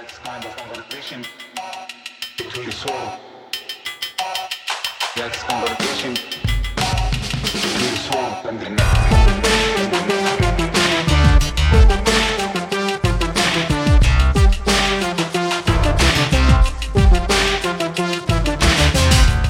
That's kind of conversation between the soul. That's conversation between the soul and the mind.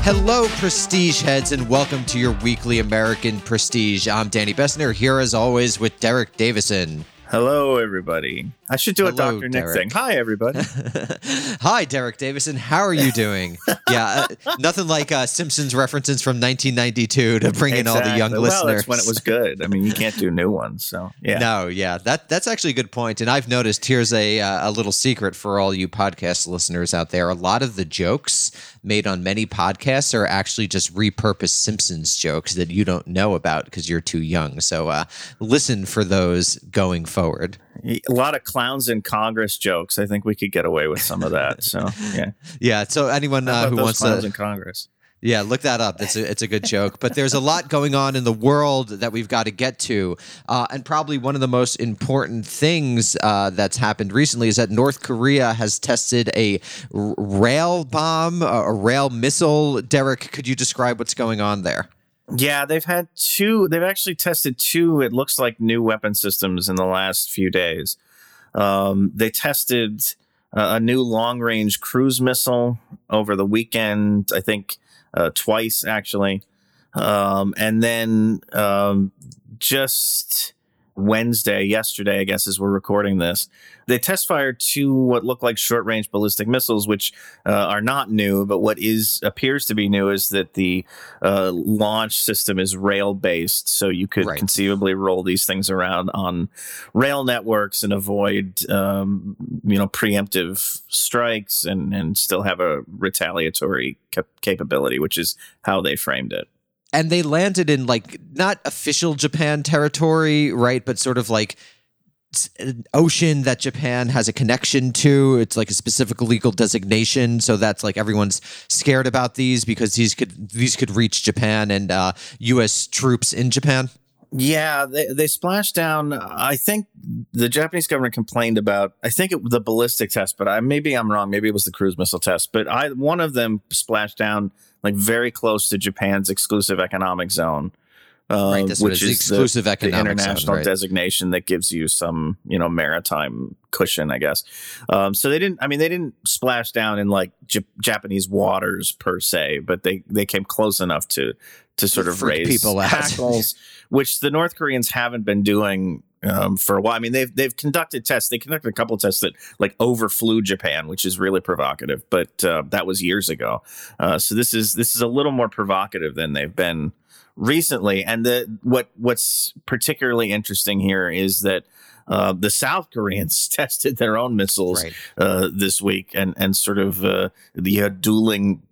Hello, Prestige heads, and welcome to your weekly American Prestige. I'm Danny Bessner, here as always with Derek Davison. Hello, everybody. I should do a Hello, Dr. Nick Derek. thing. Hi, everybody. Hi, Derek Davison. How are you doing? yeah, uh, nothing like uh, Simpsons references from 1992 to bring in all the young Exactly. well, listeners. that's when it was good. I mean, you can't do new ones. So, yeah. No, yeah, that that's actually a good point. And I've noticed here's a uh, a little secret for all you podcast listeners out there. A lot of the jokes made on many podcasts are actually just repurposed Simpsons jokes that you don't know about because you're too young. So uh, listen for those going forward. A lot of clowns in Congress jokes. I think we could get away with some of that. So, yeah. Yeah. So anyone uh, who wants clowns to in Congress? Yeah, look that up. It's a, it's a good joke. But there's a lot going on in the world that we've got to get to. Uh, and probably one of the most important things uh, that's happened recently is that North Korea has tested a r- rail bomb, a a rail missile. Derek, could you describe what's going on there? Yeah, they've had two. They've actually tested two. It looks like new weapon systems in the last few days. Um, they tested uh, a new long-range cruise missile over the weekend. I think uh, twice actually, um, and then um, just Wednesday, yesterday, I guess, as we're recording this, they test fired two what look like short range ballistic missiles, which uh, are not new. But what is appears to be new is that the uh, launch system is rail based, so you could Right. conceivably roll these things around on rail networks and avoid, um, you know, preemptive strikes and and still have a retaliatory cap- capability, which is how they framed it. And they landed in like not official Japan territory, right? But sort of like an ocean that Japan has a connection to. It's like a specific legal designation, so that's like everyone's scared about these because these could these could reach Japan and uh, U.S. troops in Japan. Yeah, they, they splashed down. I think the Japanese government complained about. I think it was the ballistic test, but I maybe I'm wrong. Maybe it was the cruise missile test. But I one of them splashed down like very close to Japan's exclusive economic zone, uh, Right, what which is, the- exclusive the, economic zone, international right. designation that gives you some you know maritime cushion, I guess. Um, so they didn't. I mean, they didn't splash down in like J- Japanese waters per se, but they they came close enough to to sort of raise people out. hackles, which the North Koreans haven't been doing um, for a while. I mean, they've they've conducted tests. They conducted a couple of tests that like overflew Japan, which is really provocative. But uh, that was years ago. Uh, so this is this is a little more provocative than they've been recently. And the what what's particularly interesting here is that. Uh, the South Koreans tested their own missiles Right. uh, this week, and and sort of uh, the uh, dueling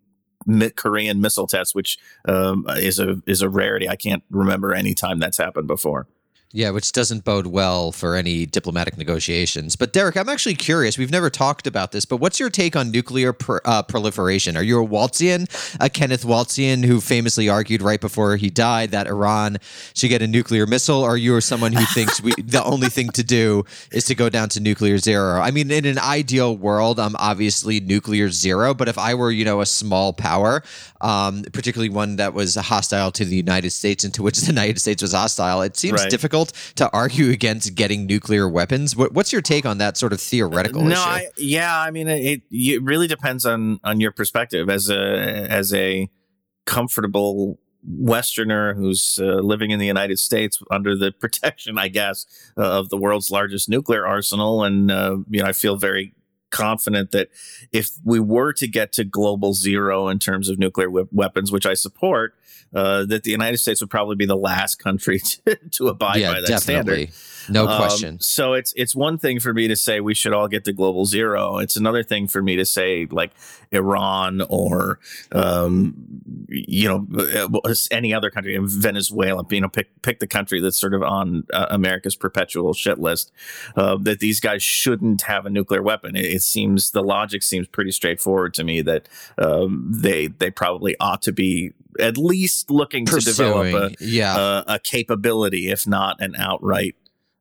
Korean missile tests, which um, is a is a rarity. I can't remember any time that's happened before. Yeah, which doesn't bode well for any diplomatic negotiations. But Derek, I'm actually curious. We've never talked about this, but what's your take on nuclear uh, proliferation? Are you a Waltzian, a Kenneth Waltzian, who famously argued right before he died that Iran should get a nuclear missile? Or are you someone who thinks we, the only thing to do is to go down to nuclear zero? I mean, in an ideal world, I'm obviously nuclear zero. But if I were, you know, a small power, um, particularly one that was hostile to the United States and to which the United States was hostile, it seems Right. difficult to argue against getting nuclear weapons. What, what's your take on that sort of theoretical no, issue? I, yeah, I mean, it, it really depends on on your perspective as a as a comfortable Westerner who's uh, living in the United States under the protection, I guess, uh, of the world's largest nuclear arsenal, and uh, you know, I feel very confident that if we were to get to global zero in terms of nuclear we- weapons, which I support, uh, that the United States would probably be the last country to, to abide yeah, by that standard. No Um, question. So it's it's one thing for me to say we should all get to global zero. It's another thing for me to say like Iran or um, you know uh, any other country, Venezuela. You know, pick pick the country that's sort of on uh, America's perpetual shit list. Uh, that these guys shouldn't have a nuclear weapon. It, it seems the logic seems pretty straightforward to me that um, they they probably ought to be at least looking to develop a yeah. uh, a capability, if not an outright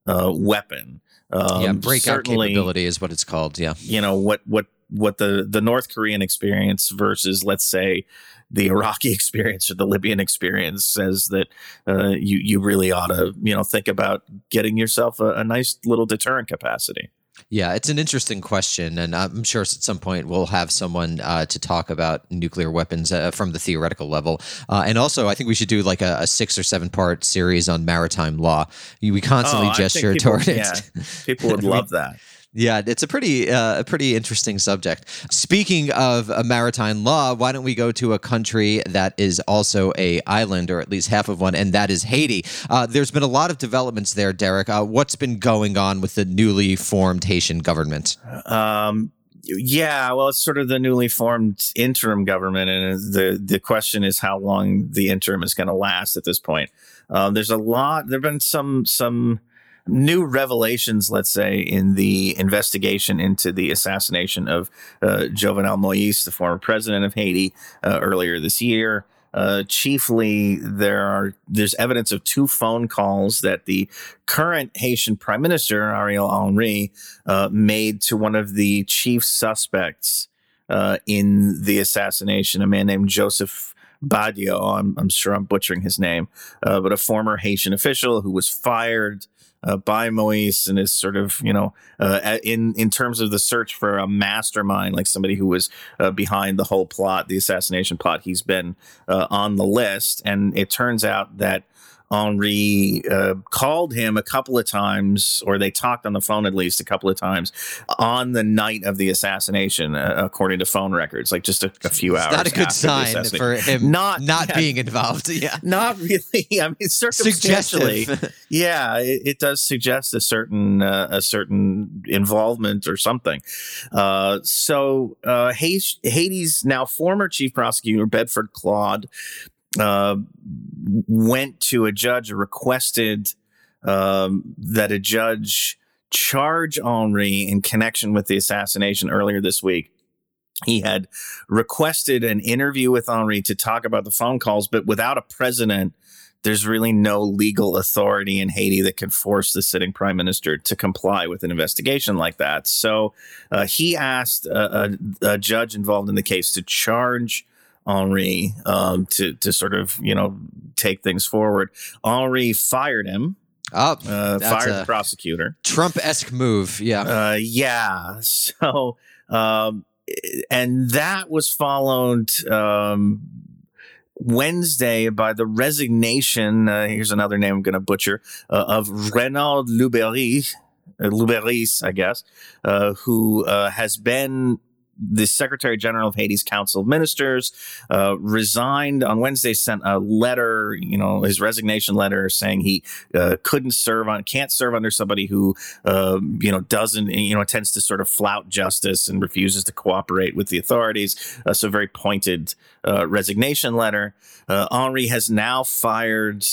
uh, weapon. Um, yeah, breakout capability is what it's called. Yeah. You know what what what the the North Korean experience versus let's say the Iraqi experience or the Libyan experience says that uh, you you really ought to you know think about getting yourself a, a nice little deterrent capacity. Yeah, it's an interesting question, and I'm sure at some point we'll have someone uh, to talk about nuclear weapons uh, from the theoretical level. Uh, and also, I think we should do like a, a, six or seven part series on maritime law. We constantly oh, gesture people, toward it. People would love that. Yeah, it's a pretty uh, a pretty interesting subject. Speaking of maritime law, why don't we go to a country that is also a island, or at least half of one, and that is Haiti. Uh, there's been a lot of developments there, Derek. Uh, what's been going on with the newly formed Haitian government? Um, yeah, well, it's sort of the newly formed interim government, and the the question is how long the interim is going to last at this point. Uh, there's a lot. There've been some some new revelations, let's say, in the investigation into the assassination of uh, Jovenel Moise, the former president of Haiti, uh, earlier this year. Uh, chiefly, there are there's evidence of two phone calls that the current Haitian Prime Minister Ariel Henry uh, made to one of the chief suspects uh, in the assassination, a man named Joseph Badio. I'm, I'm sure I'm butchering his name, uh, but a former Haitian official who was fired uh, by Moise and is sort of you know uh, in in terms of the search for a mastermind, like somebody who was uh, behind the whole plot, the assassination plot. He's been uh, on the list, and it turns out that Henry uh, called him a couple of times, or they talked on the phone at least a couple of times on the night of the assassination, uh, according to phone records, like just a, a few hours. Not a good sign for him not not yeah, being involved. Yeah, not really. I mean, circumstantially, yeah, it, it, does suggest a certain uh, a certain involvement or something. Uh, so uh, Haiti's now former chief prosecutor Bedford Claude uh, went to a judge, requested um, that a judge charge Henry in connection with the assassination earlier this week. He had requested an interview with Henry to talk about the phone calls, but without a president, there's really no legal authority in Haiti that can force the sitting prime minister to comply with an investigation like that. So uh, he asked a, a, a, judge involved in the case to charge Henry um, to to sort of you know take things forward. Henry fired him. Oh, uh, fired the prosecutor. Trump esque move. Yeah. Uh, yeah. So, um, and that was followed um, Wednesday by the resignation. Uh, here's another name I'm going to butcher uh, of Renaud Lubérice. Uh, Lubérice, I guess, uh, who uh, has been the Secretary General of Haiti's Council of Ministers uh, resigned on Wednesday, sent a letter, you know, his resignation letter saying he uh, couldn't serve on, can't serve under somebody who, uh, you know, doesn't, you know, tends to sort of flout justice and refuses to cooperate with the authorities. Uh, so, very pointed uh, resignation letter. Uh, Henry has now fired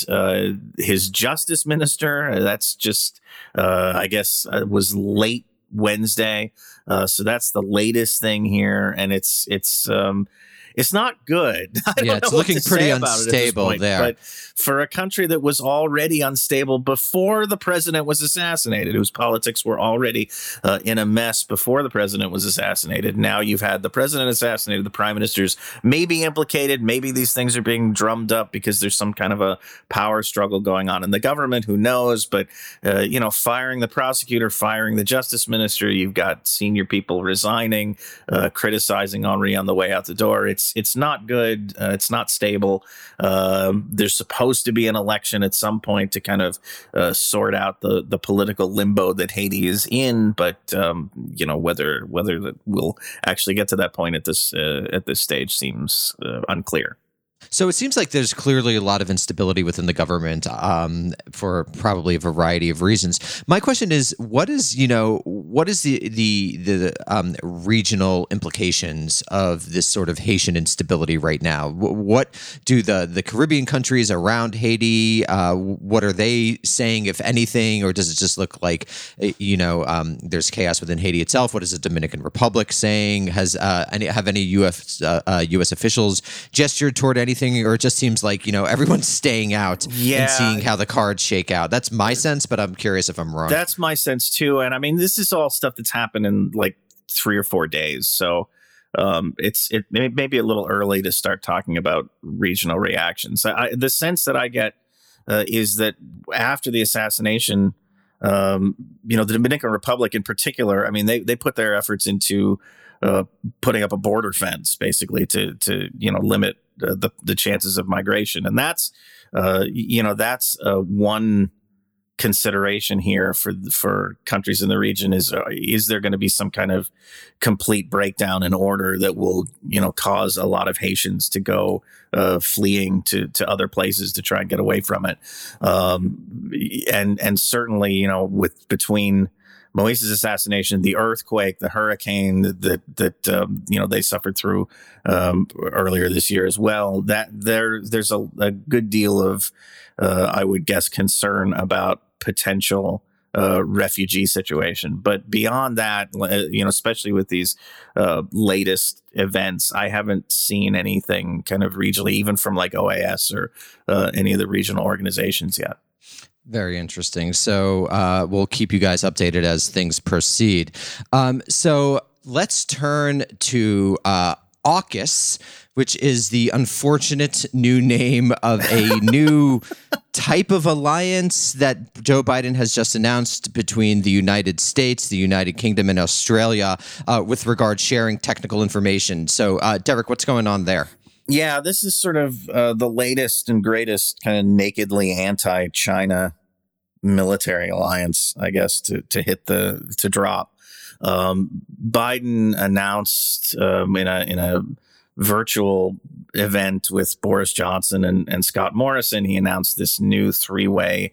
his justice minister. That's just, I guess, was late Wednesday. Uh, so that's the latest thing here, and it's it's um, it's not good. yeah, it's looking pretty unstable point, there. But for a country that was already unstable before the president was assassinated, whose politics were already uh, in a mess before the president was assassinated, now you've had the president assassinated, the prime minister's maybe implicated, maybe these things are being drummed up because there's some kind of a power struggle going on in the government. Who knows? But uh, you know, firing the prosecutor, firing the justice minister, you've got senior people resigning, uh, criticizing Henry on the way out the door. It's it's it's not good. Uh, it's not stable. Um, there's supposed to be an election at some point to kind of uh, sort out the the political limbo that Haiti is in, but um, you know whether whether that we'll actually get to that point at this uh, at this stage seems uh, unclear. So it seems like there's clearly a lot of instability within the government um, for probably a variety of reasons. My question is, what is you know what is the the the um, regional implications of this sort of Haitian instability right now? What do the the Caribbean countries around Haiti? Uh, what are they saying, if anything, or does it just look like eh, you know um, there's chaos within Haiti itself? What is the Dominican Republic saying? Has uh, any have any U.S. Uh, U.S. Uh, officials gestured toward anything? Anything, or it just seems like you know everyone's staying out Yeah. and seeing how the cards shake out. That's my sense, but I'm curious if I'm wrong. That's my sense too. And I mean, this is all stuff that's happened in like three or four days. So um, it's it may, may be a little early to start talking about regional reactions. I, I- the sense that I get uh, is that after the assassination, um, you know, the Dominican Republic in particular, I mean, they they put their efforts into uh, putting up a border fence, basically to to you know limit the the chances of migration, and that's uh, you know that's uh, one consideration here for for countries in the region is uh, is there going to be some kind of complete breakdown in order that will you know cause a lot of Haitians to go uh, fleeing to to other places to try and get away from it? Um, and and certainly you know with between Moise's assassination, the earthquake, the hurricane that that um, you know they suffered through um, earlier this year as well. That there there's a, a good deal of uh, I would guess concern about potential uh, refugee situation. But beyond that, uh, you know, especially with these uh, latest events, I haven't seen anything kind of regionally, even from like OAS or uh, any of the regional organizations yet. Very interesting. So uh, we'll keep you guys updated as things proceed. Um, so let's turn to uh, AUKUS, which is the unfortunate new name of a new type of alliance that Joe Biden has just announced between the United States, the United Kingdom, and Australia uh, with regard sharing technical information. So, uh, Derek, what's going on there? Yeah, this is sort of uh, the latest and greatest kind of nakedly anti-China military alliance, I guess, to to hit the to drop. Um, Biden announced um, in a in a virtual event with Boris Johnson and, and Scott Morrison. He announced this new three way.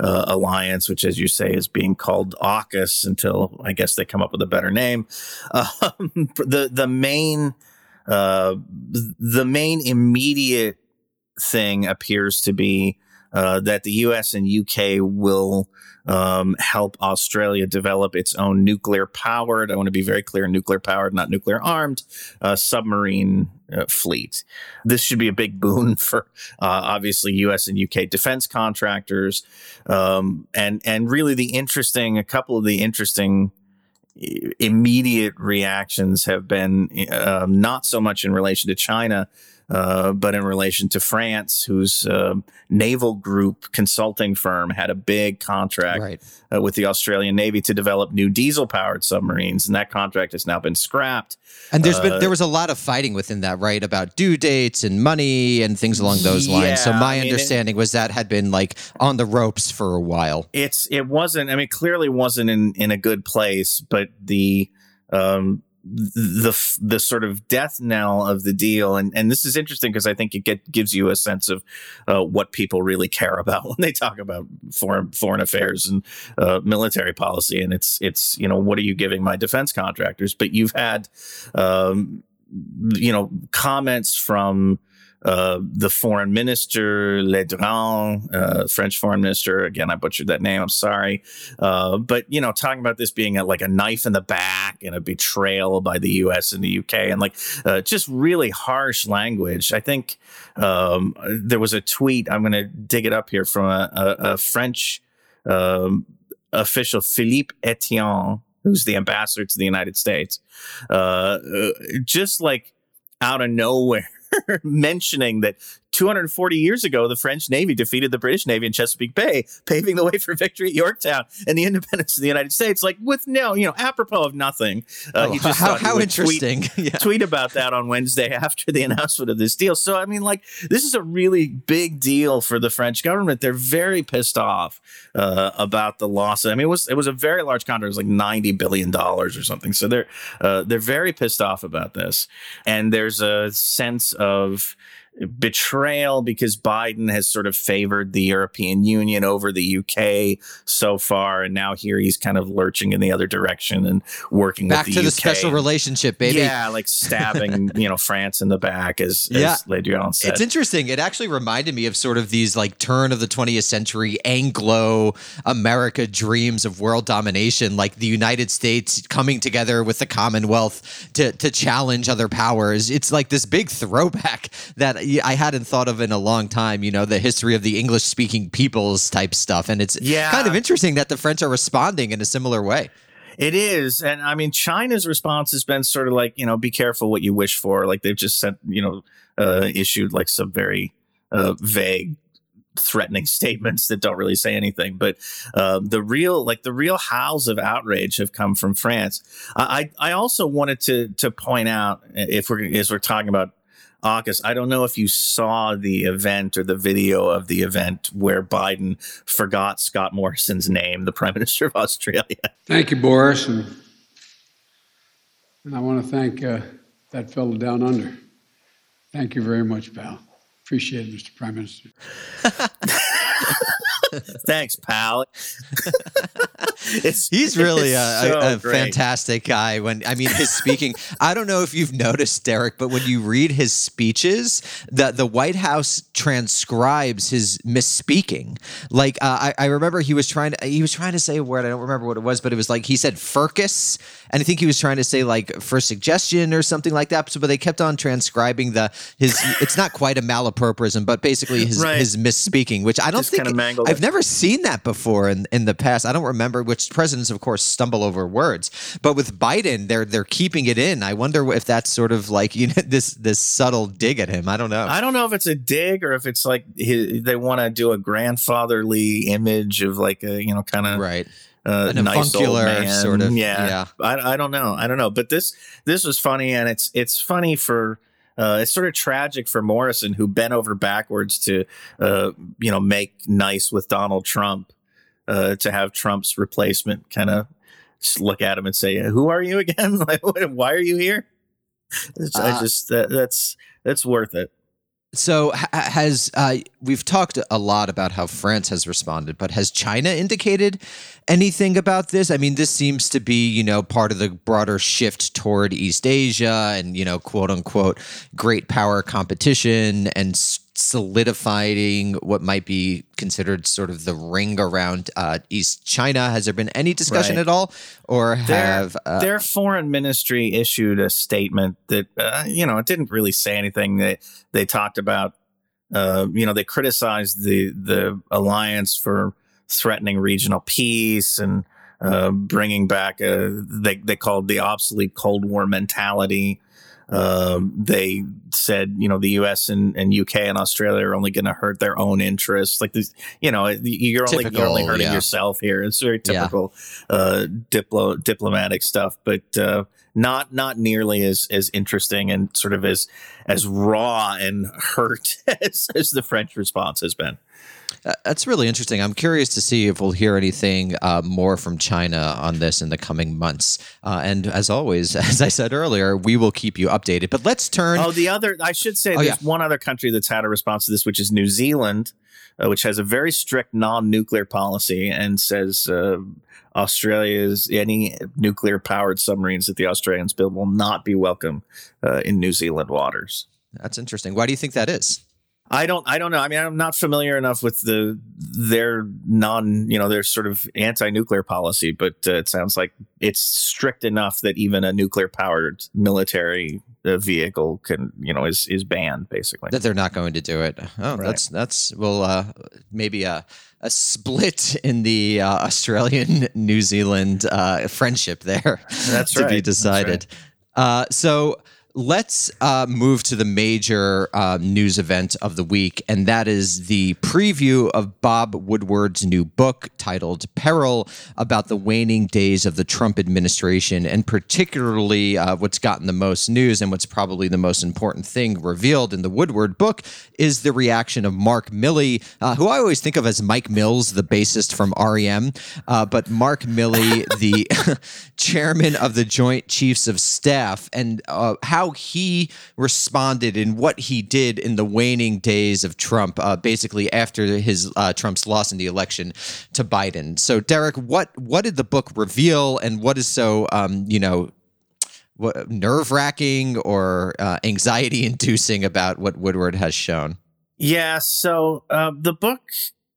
Uh, alliance, which, as you say, is being called AUKUS until I guess they come up with a better name. Um, the the main uh, the main immediate thing appears to be uh, that the U.S. and U.K. will um, help Australia develop its own nuclear powered. I want to be very clear: nuclear powered, not nuclear armed, uh, submarine uh, fleet. This should be a big boon for uh, obviously U.S. and U.K. defense contractors, um, and and really the interesting, a couple of the interesting immediate reactions have been um, not so much in relation to China, uh, but in relation to France, whose um naval group consulting firm had a big contract Right. uh, with the Australian Navy to develop new diesel powered submarines, and that contract has now been scrapped. And there's Uh, been there was a lot of fighting within that, right? About due dates and money and things along those lines. So my I mean, it- understanding was that had been like on the ropes for a while. it's it wasn't i mean clearly wasn't in in a good place but the um the the sort of death knell of the deal. And and this is interesting because i think it get, gives you a sense of uh, what people really care about when they talk about foreign foreign affairs and uh, military policy. And it's it's you know what are you giving my defense contractors? But you've had um you know comments from uh, the foreign minister, Le Drian, uh, French foreign minister. Again, I butchered that name. I'm sorry. Uh, but, you know, talking about this being a, like a knife in the back and a betrayal by the US and the UK and like uh, just really harsh language. I think um, there was a tweet, I'm going to dig it up here from a, a, a French um, official, Philippe Etienne, who's the ambassador to the United States, uh, just like out of nowhere mentioning that 240 years ago, the French Navy defeated the British Navy in Chesapeake Bay, paving the way for victory at Yorktown and the independence of the United States. Like with no, you know, apropos of nothing. Uh, he just how how would tweet- interesting. yeah. tweet about that on Wednesday after the announcement of this deal. So, I mean, like, this is a really big deal for the French government. They're very pissed off uh, about the loss. I mean, it was it was a very large contract. It was like ninety billion dollars or something. So they're uh, they're very pissed off about this, and there's a sense of betrayal because Biden has sort of favored the European Union over the UK so far, and now here he's kind of lurching in the other direction and working Back with to the the UK. special relationship, baby. Yeah, like stabbing, you know, France in the back, as, Yeah. as Le Drian said. It's interesting. It actually reminded me of sort of these like turn of the 20th century Anglo America dreams of world domination, like the United States coming together with the Commonwealth to to challenge other powers. It's like this big throwback that I, I hadn't thought of in a long time. You know, the history of the English speaking peoples type stuff, and it's Yeah. kind of interesting that the French are responding in a similar way. It is, and I mean, China's response has been sort of like, you know, be careful what you wish for. Like they've just sent, you know, uh, issued like some very uh, vague, threatening statements that don't really say anything. But uh, the real, like the real howls of outrage have come from France. I, I I also wanted to to point out if we're as we're talking about. AUKUS, I don't know if you saw the event or the video of the event where Biden forgot Scott Morrison's name, the Prime Minister of Australia. Thank you, Boris, and, and I want to thank uh, that fellow down under. Thank you very much, pal. Appreciate it, Mr. Prime Minister. Thanks, pal. He's really a, so a, a fantastic guy. When I mean his speaking, I don't know if you've noticed, Derek, but when you read his speeches, the the White House transcribes his misspeaking. Like uh, I, I remember he was trying to he was trying to say a word. I don't remember what it was, but it was like he said "furcus," and I think he was trying to say like for suggestion or something like that. So, but they kept on transcribing the his. It's not quite a malapropism, but basically his Right. his misspeaking, which I don't Just think kinda mangled I've it. never seen that before in, in the past. I don't remember which presidents, of course, stumble over words, but with Biden, they're they're keeping it in. I wonder if that's sort of like you know this this subtle dig at him. I don't know. I don't know if it's a dig or if it's like he, they want to do a grandfatherly image of like a you know kind of right. uh, An nice sort of- Yeah, yeah. I, I don't know. I don't know. But this this was funny, and it's it's funny for. Uh, it's sort of tragic for Morrison, who bent over backwards to, uh, you know, make nice with Donald Trump, uh, to have Trump's replacement kind of look at him and say, "Who are you again? like, what- why are you here?" It's- I Uh, just that, that's that's worth it. So has uh, we've talked a lot about how France has responded, but has China indicated anything about this? I mean, this seems to be you know part of the broader shift toward East Asia and you know quote unquote great power competition and solidifying what might be considered sort of the ring around uh, East China. Has there been any discussion Right. at all, or Their, have uh, their foreign ministry issued a statement that uh, you know it didn't really say anything. They they talked about uh, you know they criticized the the alliance for threatening regional peace and uh, bringing back a they they called the obsolete Cold War mentality. Um, they said, you know, the U.S. and, and UK and Australia are only going to hurt their own interests. Like this, you know, you're only you're only hurting yeah. yourself here. It's very Yeah. typical uh, diplo diplomatic stuff, but uh, not not nearly as as interesting and sort of as as raw and hurt as, as the French response has been. Uh, That's really interesting. I'm curious to see if we'll hear anything uh, more from China on this in the coming months. Uh, and as always, as I said earlier, we will keep you updated. But let's turn. Oh, the other, I should say, Oh, there's one other country that's had a response to this, which is New Zealand, uh, which has a very strict non-nuclear policy and says uh, Australia's any nuclear-powered submarines that the Australians build will not be welcome uh, in New Zealand waters. That's interesting. Why do you think that is? I don't. I don't know. I mean, I'm not familiar enough with the their non, you know, their sort of anti-nuclear policy, but uh, it sounds like it's strict enough that even a nuclear-powered military uh, vehicle can, you know, is is banned basically. That they're not going to do it. Oh, Right. that's that's well, uh, maybe a a split in the uh, Australian New Zealand uh, friendship there. That's to be right. That's decided. Uh, so let's uh, move to the major uh, news event of the week, and that is the preview of Bob Woodward's new book titled Peril about the waning days of the Trump administration, and particularly uh, what's gotten the most news and what's probably the most important thing revealed in the Woodward book is the reaction of Mark Milley, uh, who I always think of as Mike Mills, the bassist from REM, uh, but Mark Milley, the chairman of the Joint Chiefs of Staff, and uh, how he responded and what he did in the waning days of Trump, uh, basically after his uh, Trump's loss in the election to Biden. So, Derek, what what did the book reveal, and what is so um, you know? Nerve wracking or uh, anxiety inducing about what Woodward has shown? Yeah. So uh, the book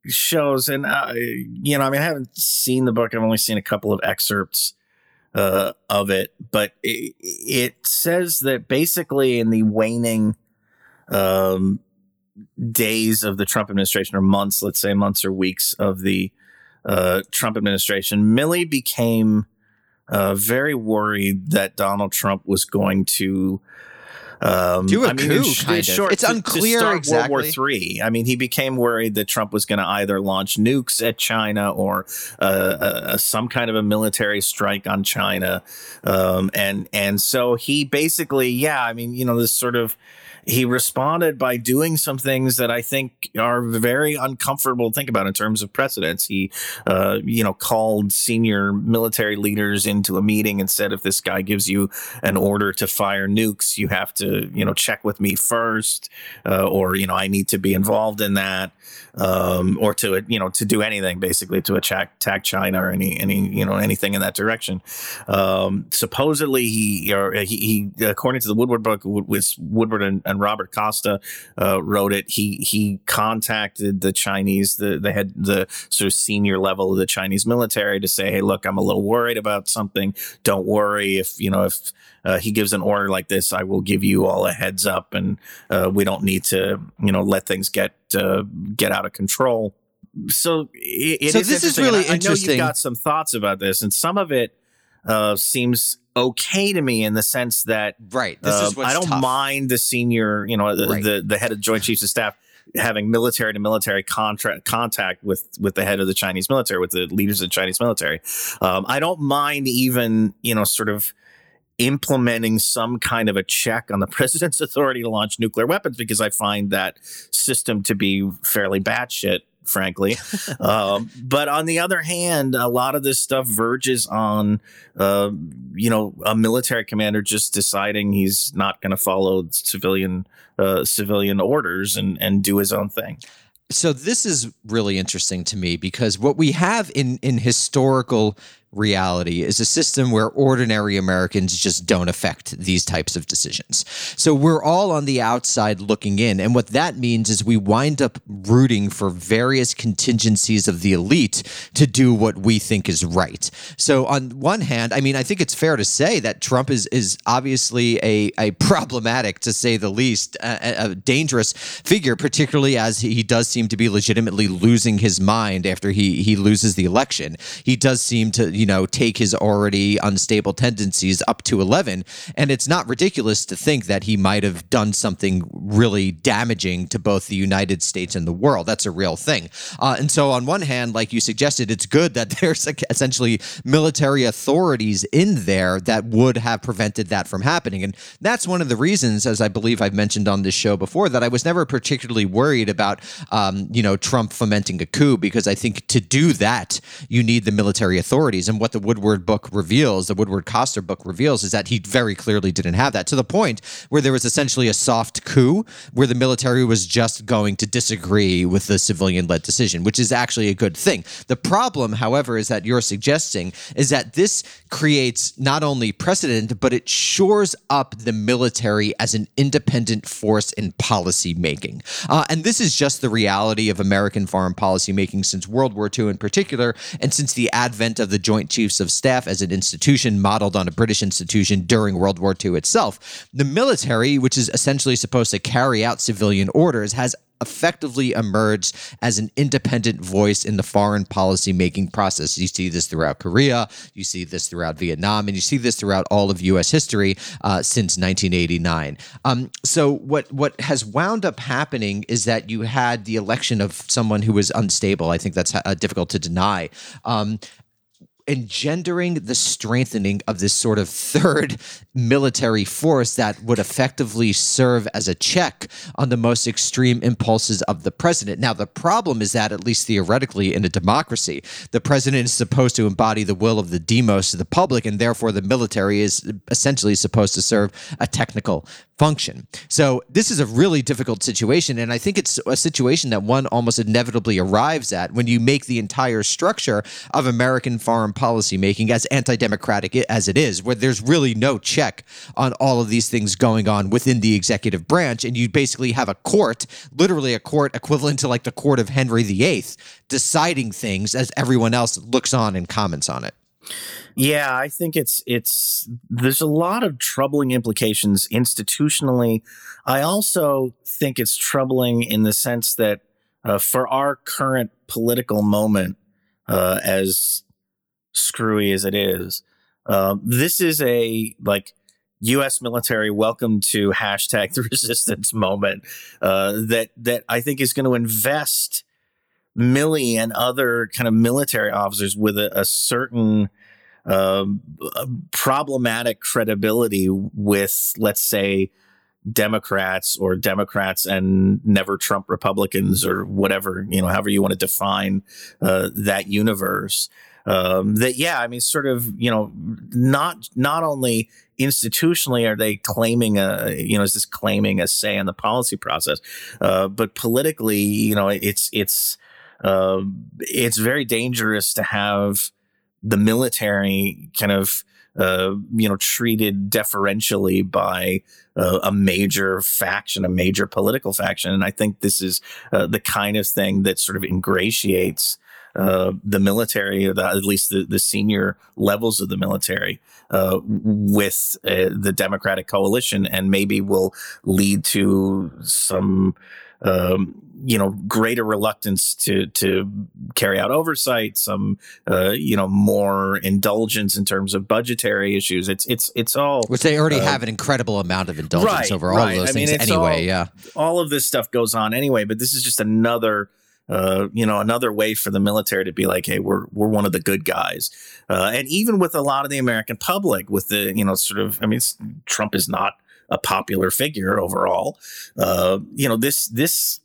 shows, and uh, you know, I mean, I haven't seen the book. I've only seen a couple of excerpts uh, of it, but it, it says that basically in the waning um, days of the Trump administration, or months, let's say months or weeks of the uh, Trump administration, Milley became uh, very worried that Donald Trump was going to um, Do a I mean, coup, in kind in of. short, It's to- to unclear start exactly. World War Three. I mean, he became worried that Trump was going to either launch nukes at China or uh, uh, some kind of a military strike on China, um, and and so he basically, yeah, I mean, you know, this sort of he responded by doing some things that I think are very uncomfortable to think about in terms of precedents. He, uh, you know, called senior military leaders into a meeting and said, if this guy gives you an order to fire nukes, you have to, you know, check with me first, uh, or you know, I need to be involved in that, um, or to, you know, to do anything basically to attack, attack China or any, any, you know, anything in that direction. Um, supposedly, he, or he, he, according to the Woodward book, with Woodward and, and Robert Costa uh, wrote it. He he contacted the Chinese, the the head, the sort of senior level of the Chinese military to say, hey, look, I'm a little worried about something. Don't worry if you know if uh, he gives an order like this, I will give you all a heads up, and uh, we don't need to you know let things get uh, get out of control. So it, it So is this is really I, I know you've got some thoughts about this, and some of it uh, seems okay to me in the sense that Right. This uh, is what's I don't tough. mind the senior, you know, the, Right. the the head of Joint Chiefs of Staff having military to military contract contact with with the head of the Chinese military, with the leaders of the Chinese military. Um, I don't mind even, you know, sort of implementing some kind of a check on the president's authority to launch nuclear weapons because I find that system to be fairly batshit. Frankly, um, but on the other hand, a lot of this stuff verges on uh, you know, a military commander just deciding he's not going to follow civilian uh, civilian orders and and do his own thing. so this is really interesting to me because what we have in in historical reality is a system where ordinary Americans just don't affect these types of decisions. So we're all on the outside looking in. And what that means is we wind up rooting for various contingencies of the elite to do what we think is right. So on one hand, I mean, I think it's fair to say that Trump is is obviously a, a problematic, to say the least, a, a dangerous figure, particularly as he does seem to be legitimately losing his mind after he he loses the election. He does seem to, you know, take his already unstable tendencies up to 11. And it's not ridiculous to think that he might have done something really damaging to both the United States and the world. That's a real thing. Uh, and so, on one hand, like you suggested, it's good that there's essentially military authorities in there that would have prevented that from happening. And that's one of the reasons, as I believe I've mentioned on this show before, that I was never particularly worried about, um, you know, Trump fomenting a coup, because I think to do that, you need the military authorities. And what the Woodward book reveals, the Woodward Costa book reveals, is that he very clearly didn't have that to the point where there was essentially a soft coup where the military was just going to disagree with the civilian led decision, which is actually a good thing. The problem, however, is that you're suggesting is that this creates not only precedent, but it shores up the military as an independent force in policy making. Uh, and this is just the reality of American foreign policy making since World War II in particular, and since the advent of the Joint Chiefs of Staff as an institution modeled on a British institution during World War II itself. The military, which is essentially supposed to carry out civilian orders, has effectively emerged as an independent voice in the foreign policy making process. You see this throughout Korea, you see this throughout Vietnam, and you see this throughout all of U.S. history uh, since 1989. Um, so what what has wound up happening is that you had the election of someone who was unstable. I think that's uh, difficult to deny. Um, engendering the strengthening of this sort of third military force that would effectively serve as a check on the most extreme impulses of the president. Now, the problem is that, at least theoretically, in a democracy, the president is supposed to embody the will of the demos of the public, and therefore the military is essentially supposed to serve a technical function. So this is a really difficult situation, and I think it's a situation that one almost inevitably arrives at when you make the entire structure of American foreign policy making as anti-democratic as it is, where there's really no check on all of these things going on within the executive branch, and you basically have a court, literally a court equivalent to like the court of Henry VIII, deciding things as everyone else looks on and comments on it. Yeah, I think it's it's there's a lot of troubling implications institutionally. I also think it's troubling in the sense that uh, for our current political moment, uh, as screwy as it is, uh, this is a like U.S. military welcome to hashtag the resistance moment uh, that that I think is going to invest Milley and other kind of military officers with a, a certain um, problematic credibility with, let's say, Democrats or Democrats and never Trump Republicans or whatever, you know, however you want to define uh, that universe. Um, that yeah, I mean, sort of, you know, not not only institutionally are they claiming a, you know, is this claiming a say in the policy process, uh, but politically, you know, it's it's uh, it's very dangerous to have the military kind of uh, you know treated deferentially by uh, a major faction, a major political faction, and I think this is uh, the kind of thing that sort of ingratiates uh, the military, or the, at least the, the senior levels of the military, uh, with uh, the Democratic coalition, and maybe will lead to some um, you know greater reluctance to to carry out oversight, some uh, you know more indulgence in terms of budgetary issues. It's it's it's all which they already uh, have an incredible amount of indulgence right, over all right. those I mean, things it's anyway. all- yeah, all of this stuff goes on anyway. But this is just another. Uh, you know, another way for the military to be like, "Hey, we're we're one of the good guys," uh, and even with a lot of the American public, with the you know, sort of, I mean, Trump is not a popular figure overall. Uh, you know, this this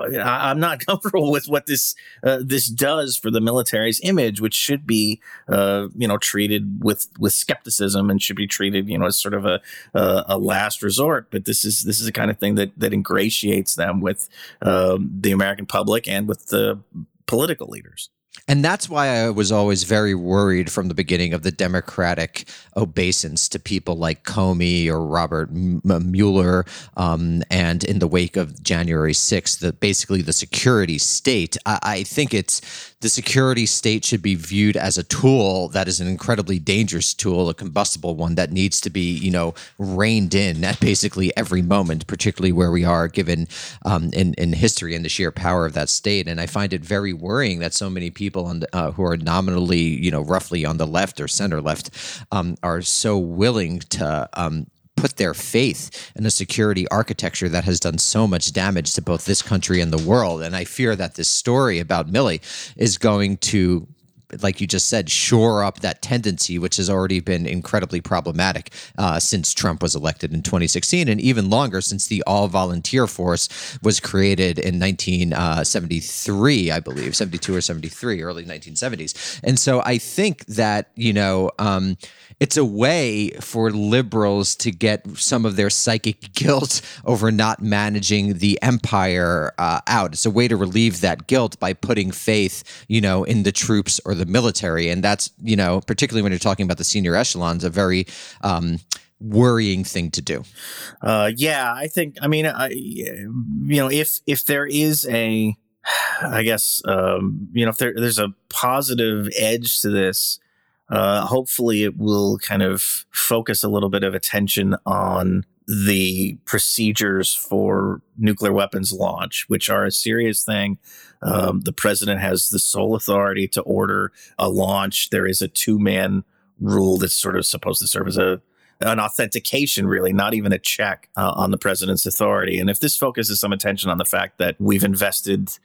I, I'm not comfortable with what this uh, this does for the military's image, which should be uh, you know treated with with skepticism and should be treated you know as sort of a a, a last resort. But this is this is the kind of thing that that ingratiates them with um, the American public and with the political leaders. And that's why I was always very worried from the beginning of the Democratic obeisance to people like Comey or Robert M- Mueller. Um, and in the wake of January 6th, the, basically the security state, I, I think it's the security state should be viewed as a tool that is an incredibly dangerous tool, a combustible one that needs to be, you know, reined in at basically every moment, particularly where we are given um, in, in history and the sheer power of that state. And I find it very worrying that so many people on the, uh, who are nominally, you know, roughly on the left or center left um, are so willing to um, put their faith in a security architecture that has done so much damage to both this country and the world. And I fear that this story about Milley is going to like you just said, shore up that tendency, which has already been incredibly problematic uh, since Trump was elected in 2016, and even longer since the all volunteer force was created in 1973, I believe, 72 or 73, early 1970s. And so I think that, you know, um, it's a way for liberals to get some of their psychic guilt over not managing the empire uh, out. It's a way to relieve that guilt by putting faith, you know, in the troops or the military, and that's you know, particularly when you're talking about the senior echelons, a very um, worrying thing to do. Uh, yeah, I think. I mean, I, you know, if if there is a, I guess, um, you know, if there, there's a positive edge to this, uh, hopefully it will kind of focus a little bit of attention on the procedures for nuclear weapons launch, which are a serious thing. Um, the president has the sole authority to order a launch. There is a two man rule that's sort of supposed to serve as a an authentication, really, not even a check uh, on the president's authority. And if this focuses some attention on the fact that we've invested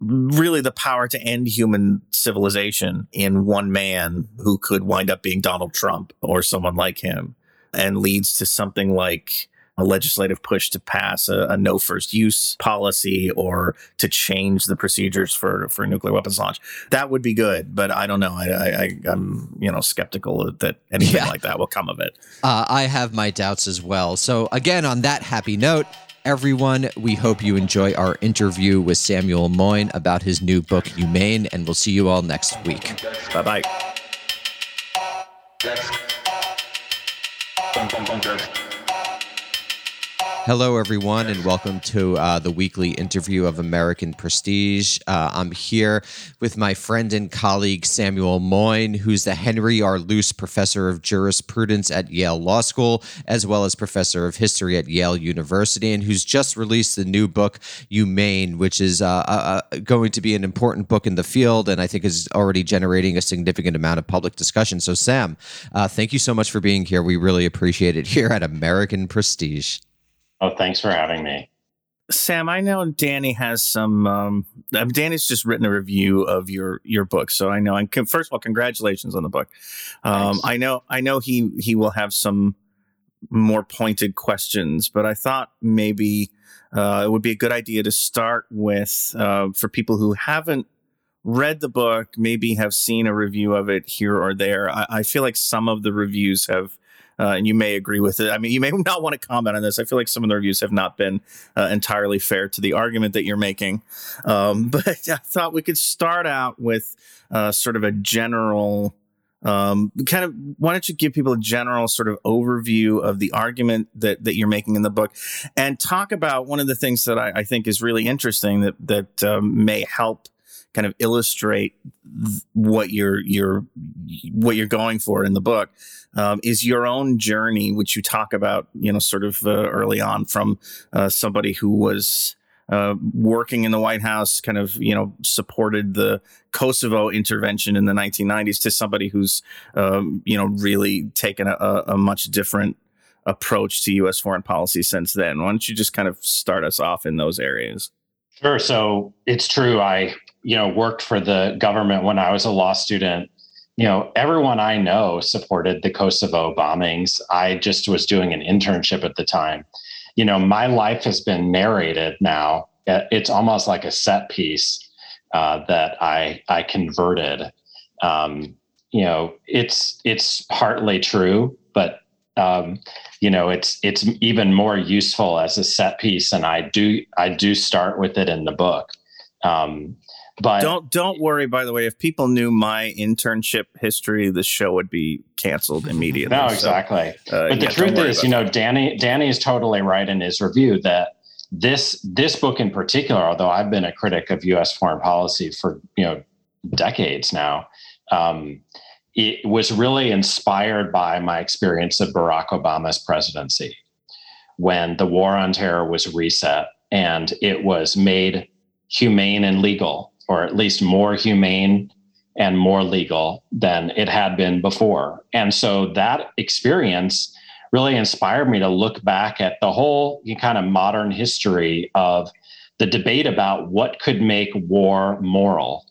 really the power to end human civilization in one man who could wind up being Donald Trump or someone like him, and leads to something like a legislative push to pass a, a, no first use policy or to change the procedures for for nuclear weapons launch. That would be good, but I don't know. I, I am you know skeptical that anything Yeah. like that will come of it. Uh, I have my doubts as well. So, again, on that happy note, everyone, we hope you enjoy our interview with Samuel Moyn about his new book, Humane, and we'll see you all next week. Bye bye. Hello, everyone, and welcome to uh, the weekly interview of American Prestige. Uh, I'm here with my friend and colleague Samuel Moyn, who's the Henry R. Luce Professor of Jurisprudence at Yale Law School, as well as Professor of History at Yale University, and who's just released the new book, Humane, which is uh, uh, uh, going to be an important book in the field, and I think is already generating a significant amount of public discussion. So, Sam, uh, thank you so much for being here. We really appreciate it here at American Prestige. Oh, thanks for having me. Sam, I know Danny has some. Um, uh, Danny's just written a review of your your book, so I know. And con- first of all, congratulations on the book. Um, I know, I know he he will have some more pointed questions, but I thought maybe uh, it would be a good idea to start with uh, for people who haven't read the book, maybe have seen a review of it here or there. I, I feel like some of the reviews have uh, and you may agree with it. I mean, you may not want to comment on this. I feel like some of the reviews have not been uh, entirely fair to the argument that you're making. Um, but I thought we could start out with uh, sort of a general. Um, kind of, why don't you give people a general sort of overview of the argument that, that you're making in the book and talk about one of the things that I, I think is really interesting that, that um, may help kind of illustrate what you're you're what you're going for in the book um, is your own journey, which you talk about, you know, sort of uh, early on from uh, somebody who was uh, working in the White House, kind of, you know, supported the Kosovo intervention in the 1990s to somebody who's, um, you know, really taken a, a much different approach to U.S. foreign policy since then. Why don't you just kind of start us off in those areas? Sure. So it's true. I you know, worked for the government when I was a law student. You know, everyone I know supported the Kosovo bombings. I just was doing an internship at the time. You know, my life has been narrated now. It's almost like a set piece uh, that I I converted. Um, you know, it's it's partly true, but um, you know, it's it's even more useful as a set piece, and I do I do start with it in the book. Um, but don't don't worry. By the way, if people knew my internship history, the show would be canceled immediately. No, exactly. So, uh, but the yeah, truth is, you know. Danny Danny is totally right in his review that this this book in particular, although I've been a critic of U.S. foreign policy for you know decades now, um, it was really inspired by my experience of Barack Obama's presidency when the war on terror was reset and it was made humane and legal or at least more humane and more legal than it had been before. And so that experience really inspired me to look back at the whole kind of modern history of the debate about what could make war moral.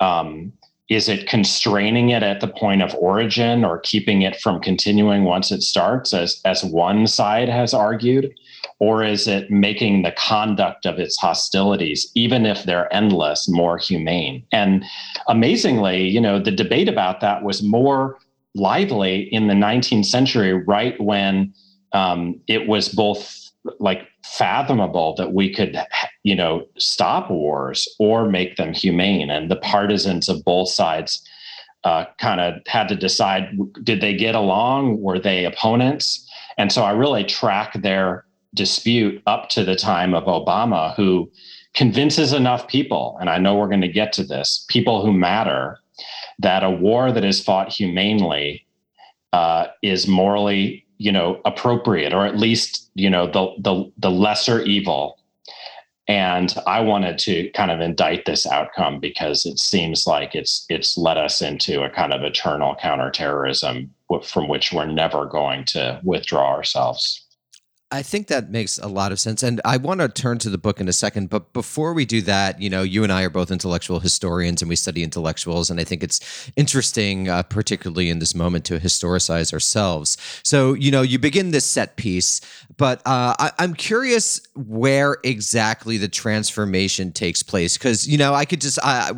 Um, is it constraining it at the point of origin or keeping it from continuing once it starts, as, as one side has argued? Or is it making the conduct of its hostilities, even if they're endless, more humane? And amazingly, you know, the debate about that was more lively in the 19th century, right when um, it was both like fathomable that we could you know stop wars or make them humane. And the partisans of both sides uh, kind of had to decide did they get along? Were they opponents? And so i really track their dispute up to the time of Obama who convinces enough people, and I know we're going to get to this, people who matter, that a war that is fought humanely uh, is morally, you know, appropriate, or at least, you know, the the the lesser evil. And I wanted to kind of indict this outcome because it seems like it's it's led us into a kind of eternal counterterrorism from which we're never going to withdraw ourselves. I think that makes a lot of sense. And I want to turn to the book in a second. But before we do that, you know, you and I are both intellectual historians and we study intellectuals. And I think it's interesting, uh, particularly in this moment, to historicize ourselves. So, you know, you begin this set piece, but uh, I, am curious where exactly the transformation takes place. Because, you know, I could just, I,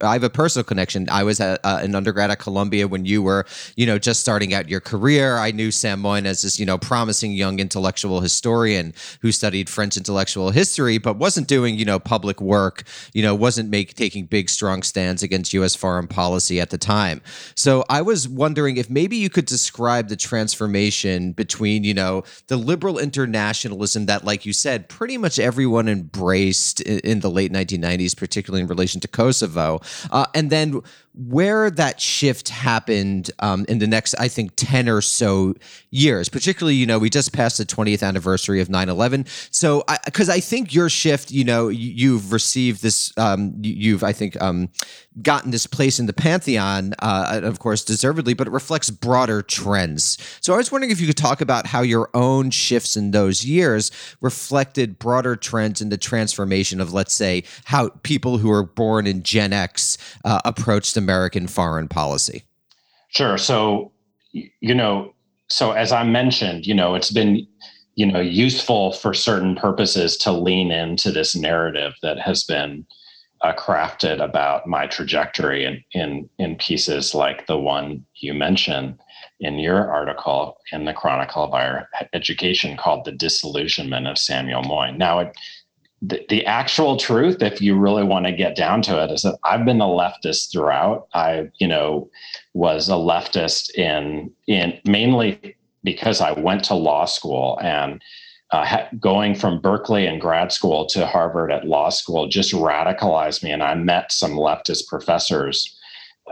I have a personal connection. I was at, uh, an undergrad at Columbia when you were, you know, just starting out your career. I knew Sam Moyn as this, you know, promising young intellectual historian who studied French intellectual history, but wasn't doing, you know, public work, you know, wasn't make, taking big, strong stands against U.S. foreign policy at the time. So I was wondering if maybe you could describe the transformation between, you know, the liberal internationalism that, like you said, pretty much everyone embraced in, the late 1990s, particularly in relation to Kosovo, uh, and then where that shift happened um, in the next, I think, 10 or so years, particularly, you know, we just passed the 20th anniversary of 9 11. So, because I, I, think your shift, you know, you've received this, um, you've, I think, um, gotten this place in the pantheon, uh, of course, deservedly, but it reflects broader trends. So I was wondering if you could talk about how your own shifts in those years reflected broader trends in the transformation of, let's say, how people who were born in Gen X uh, approached American foreign policy. Sure. So, you know, so as I mentioned, you know, it's been you know useful for certain purposes to lean into this narrative that has been uh, crafted about my trajectory in, in in pieces like the one you mentioned in your article in the Chronicle of Higher Education called "The Disillusionment of Samuel Moyn." Now, it, the, the actual truth, if you really want to get down to it, is that I've been a leftist throughout. I, you know, was a leftist in in mainly because I went to law school and uh, ha- going from Berkeley and grad school to Harvard at law school just radicalized me. And I met some leftist professors.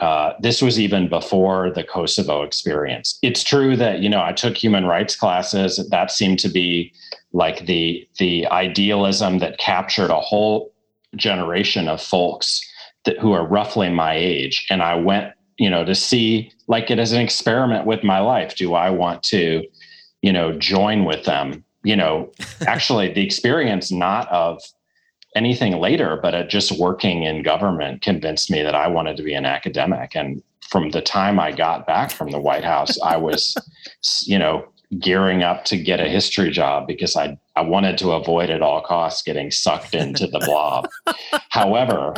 Uh, this was even before the Kosovo experience. It's true that you know I took human rights classes. That seemed to be like the the idealism that captured a whole generation of folks that who are roughly my age. And I went, you know, to see like it as an experiment with my life. Do I want to, you know, join with them you know, actually the experience not of anything later, but at just working in government convinced me that I wanted to be an academic. And from the time I got back from the White House, I was, you know, gearing up to get a history job because I, I wanted to avoid at all costs getting sucked into the blob. However,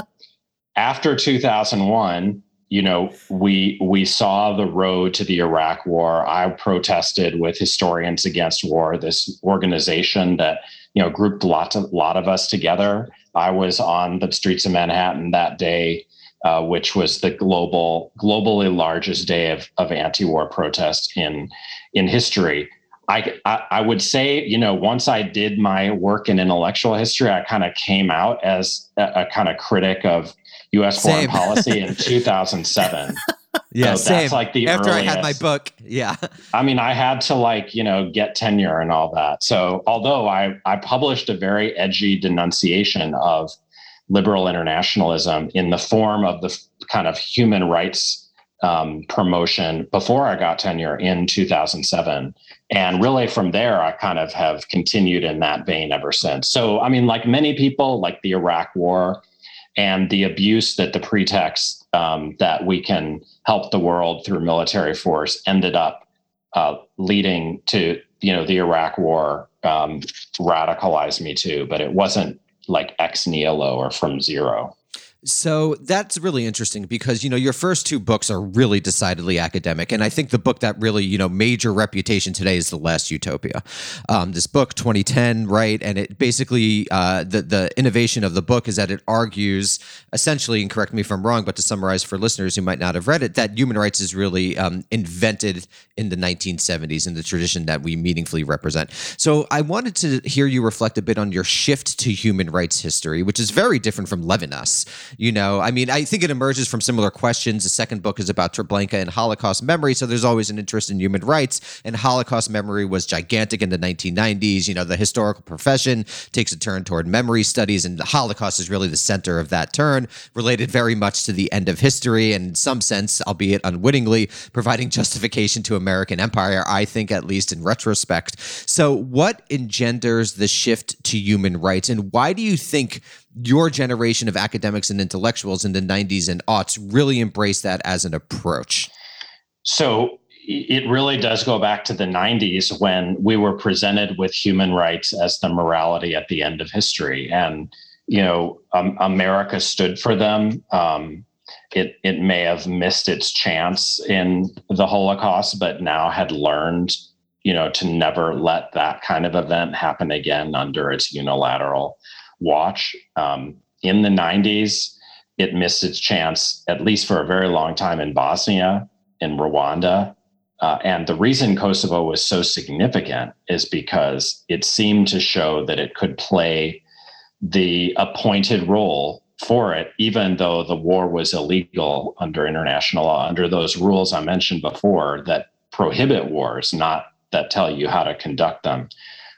after 2001, you know, we we saw the road to the Iraq War. I protested with Historians Against War, this organization that you know grouped a lot of lot of us together. I was on the streets of Manhattan that day, uh, which was the global globally largest day of of anti-war protest in in history. I, I, I would say, you know, once I did my work in intellectual history, I kind of came out as a, a kind of critic of U.S. foreign policy in 2007. Yeah, so that's like the after earliest. I had my book. Yeah, I mean, I had to like you know get tenure and all that. So although I I published a very edgy denunciation of liberal internationalism in the form of the kind of human rights um, promotion before I got tenure in 2007. And really from there, I kind of have continued in that vein ever since. So, I mean, like many people, like the Iraq War, and the abuse that the pretext um, that we can help the world through military force ended up uh, leading to you know the Iraq War um, radicalized me too, but it wasn't like ex nihilo or from zero. So that's really interesting because you know your first two books are really decidedly academic, and I think the book that really you know made your reputation today is the Last Utopia. Um, this book, 2010, right, and it basically uh, the the innovation of the book is that it argues essentially, and correct me if I'm wrong, but to summarize for listeners who might not have read it, that human rights is really um, invented in the 1970s in the tradition that we meaningfully represent. So I wanted to hear you reflect a bit on your shift to human rights history, which is very different from Levinas you know, I mean, I think it emerges from similar questions. The second book is about Treblinka and Holocaust memory. So there's always an interest in human rights. And Holocaust memory was gigantic in the 1990s. You know, the historical profession takes a turn toward memory studies, and the Holocaust is really the center of that turn, related very much to the end of history, and in some sense, albeit unwittingly, providing justification to American empire, I think, at least in retrospect. So, what engenders the shift to human rights, and why do you think? Your generation of academics and intellectuals in the 90s and aughts really embraced that as an approach? So it really does go back to the 90s when we were presented with human rights as the morality at the end of history. And, you know, um, America stood for them. Um, it, it may have missed its chance in the Holocaust, but now had learned you know, to never let that kind of event happen again under its unilateral watch. Um, in the 90s, it missed its chance, at least for a very long time, in Bosnia, in Rwanda. Uh, and the reason Kosovo was so significant is because it seemed to show that it could play the appointed role for it, even though the war was illegal under international law, under those rules I mentioned before that prohibit wars, not that tell you how to conduct them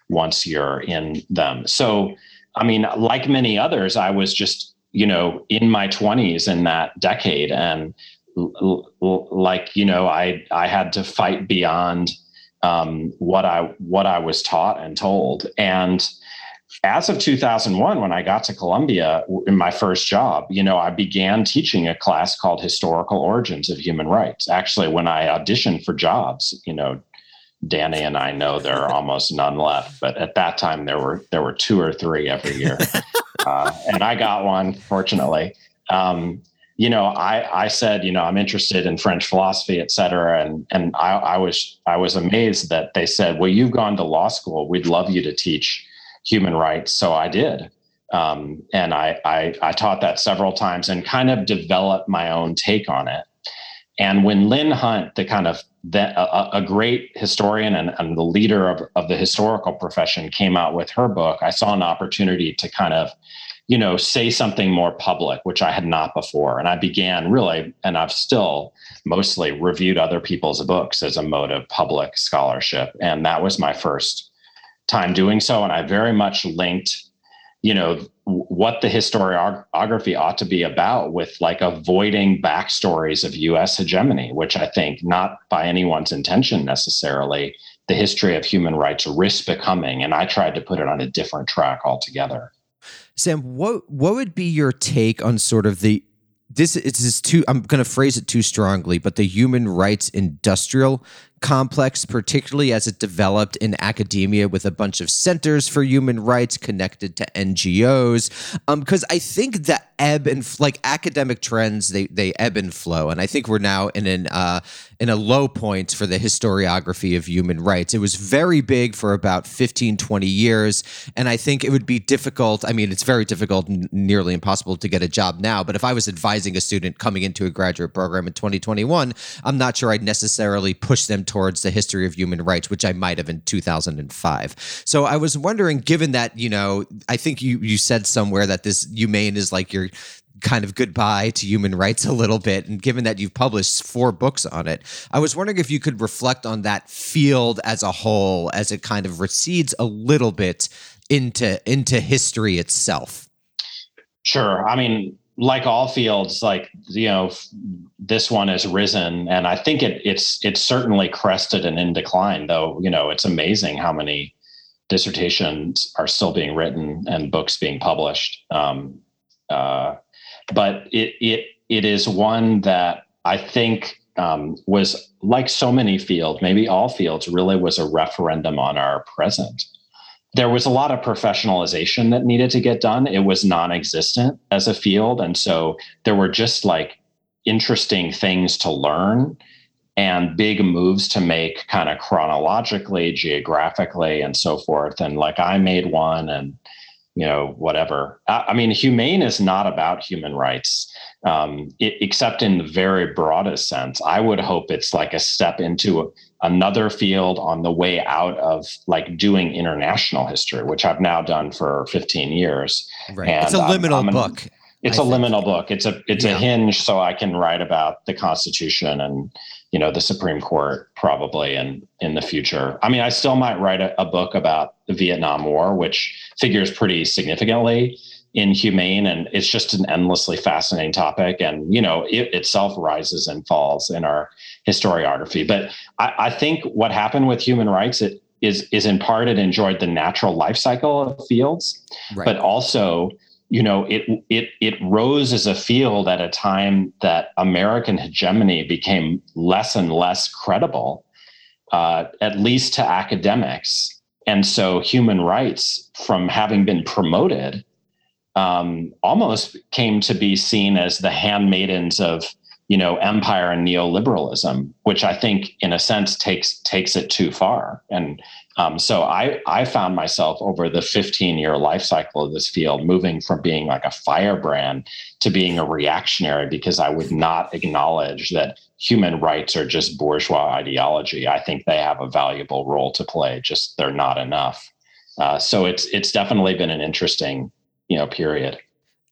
once you're in them. So, I mean, like many others, I was just, you know, in my 20s in that decade. And l- l- like, you know, I, I had to fight beyond um, what I what I was taught and told. And as of 2001 when i got to columbia in my first job you know i began teaching a class called historical origins of human rights actually when i auditioned for jobs you know danny and i know there are almost none left but at that time there were there were two or three every year uh, and i got one fortunately um, you know i i said you know i'm interested in french philosophy et cetera and and I, I was i was amazed that they said well you've gone to law school we'd love you to teach human rights. So I did. Um, and I, I, I taught that several times and kind of developed my own take on it. And when Lynn Hunt, the kind of the, a, a, great historian and, and the leader of, of the historical profession, came out with her book, I saw an opportunity to kind of, you know, say something more public, which I had not before. And I began really, and I've still mostly reviewed other people's books as a mode of public scholarship. And that was my first time doing so. And I very much linked, you know, what the historiography ought to be about with like avoiding backstories of US hegemony, which I think not by anyone's intention necessarily, the history of human rights risk becoming. And I tried to put it on a different track altogether. Sam, what what would be your take on sort of the this is too i'm going to phrase it too strongly but the human rights industrial complex, particularly as it developed in academia with a bunch of centers for human rights connected to NGOs. Because um, I think the ebb and like academic trends, they they ebb and flow, and I think we're now in an uh, in a low point for the historiography of human rights. It was very big for about 15, 20 years, and I think it would be difficult. I mean, it's very difficult, nearly impossible to get a job now. But if I was advising a student coming into a graduate program in 2021, I'm not sure I'd necessarily push them towards the history of human rights, which I might have in 2005. So I was wondering, given that, you know, I think you you said somewhere that this humane is like your kind of goodbye to human rights a little bit and given that you've published four books on it i was wondering if you could reflect on that field as a whole as it kind of recedes a little bit into into history itself sure i mean like all fields, like you know, this one has risen, and I think it, it's it's certainly crested and in decline. Though you know, it's amazing how many dissertations are still being written and books being published. Um, uh, but it it it is one that I think um, was like so many fields, maybe all fields, really was a referendum on our present there was a lot of professionalization that needed to get done. It was non existent as a field. And so there were just like interesting things to learn and big moves to make kind of chronologically, geographically, and so forth. And like I made one and, you know, whatever. I, I mean, humane is not about human rights, um, it, except in the very broadest sense. I would hope it's like a step into another field on the way out of like doing international history, which I've now done for 15 years. Right. And it's a liminal I'm, I'm book. An, it's I a think. liminal book. It's a it's yeah. a hinge so I can write about the Constitution and you know the Supreme Court probably and in the future. I mean, I still might write a, a book about the Vietnam War, which figures pretty significantly in Humane and it's just an endlessly fascinating topic and you know it itself rises and falls in our historiography but I, I, think what happened with human rights it is is in part it enjoyed the natural life cycle of fields right. but also you know it it it rose as a field at a time that american hegemony became less and less credible uh, at least to academics and so human rights from having been promoted um, almost came to be seen as the handmaidens of you know empire and neoliberalism which i think in a sense takes takes it too far. And um, so I, I found myself over the 15 year life cycle of this field moving from being like a firebrand to being a reactionary because I would not acknowledge that human rights are just bourgeois ideology. I think they have a valuable role to play, just they're not enough. Uh, so it's it's definitely been an interesting you know period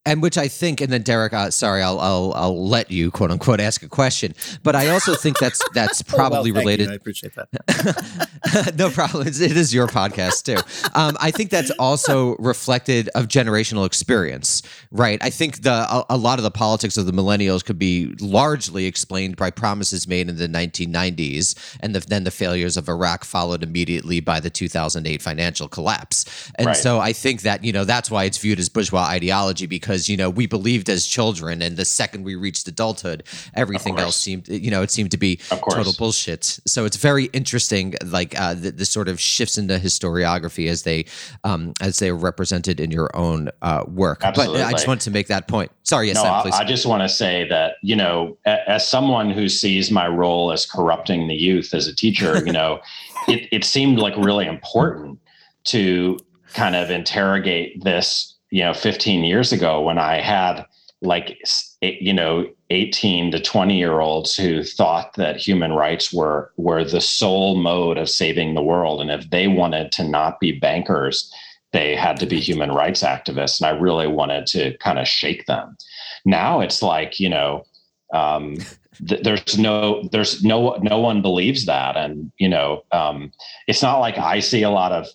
and which I think, and then Derek, uh, sorry, I'll, I'll I'll let you quote unquote ask a question, but I also think that's that's probably oh, well, related. You. I appreciate that. no problem. It's, it is your podcast too. Um, I think that's also reflected of generational experience, right? I think the a, a, lot of the politics of the millennials could be largely explained by promises made in the 1990s, and the, then the failures of Iraq followed immediately by the 2008 financial collapse. And right. so I think that you know that's why it's viewed as bourgeois ideology because because you know we believed as children, and the second we reached adulthood, everything else seemed you know it seemed to be total bullshit. So it's very interesting, like uh, the, the, sort of shifts into historiography as they um, as they are represented in your own uh, work. Absolutely. But I just wanted to make that point. Sorry, yes, no, Sam, please. I, I just want to say that you know, as someone who sees my role as corrupting the youth as a teacher, you know, it, it seemed like really important to kind of interrogate this you know 15 years ago when i had like you know 18 to 20 year olds who thought that human rights were were the sole mode of saving the world. And if they wanted to not be bankers they had to be human rights activists. And i really wanted to kind of shake them. Now it's like you know um, th- there's no there's no no one believes that. And you know um, it's not like i see a lot of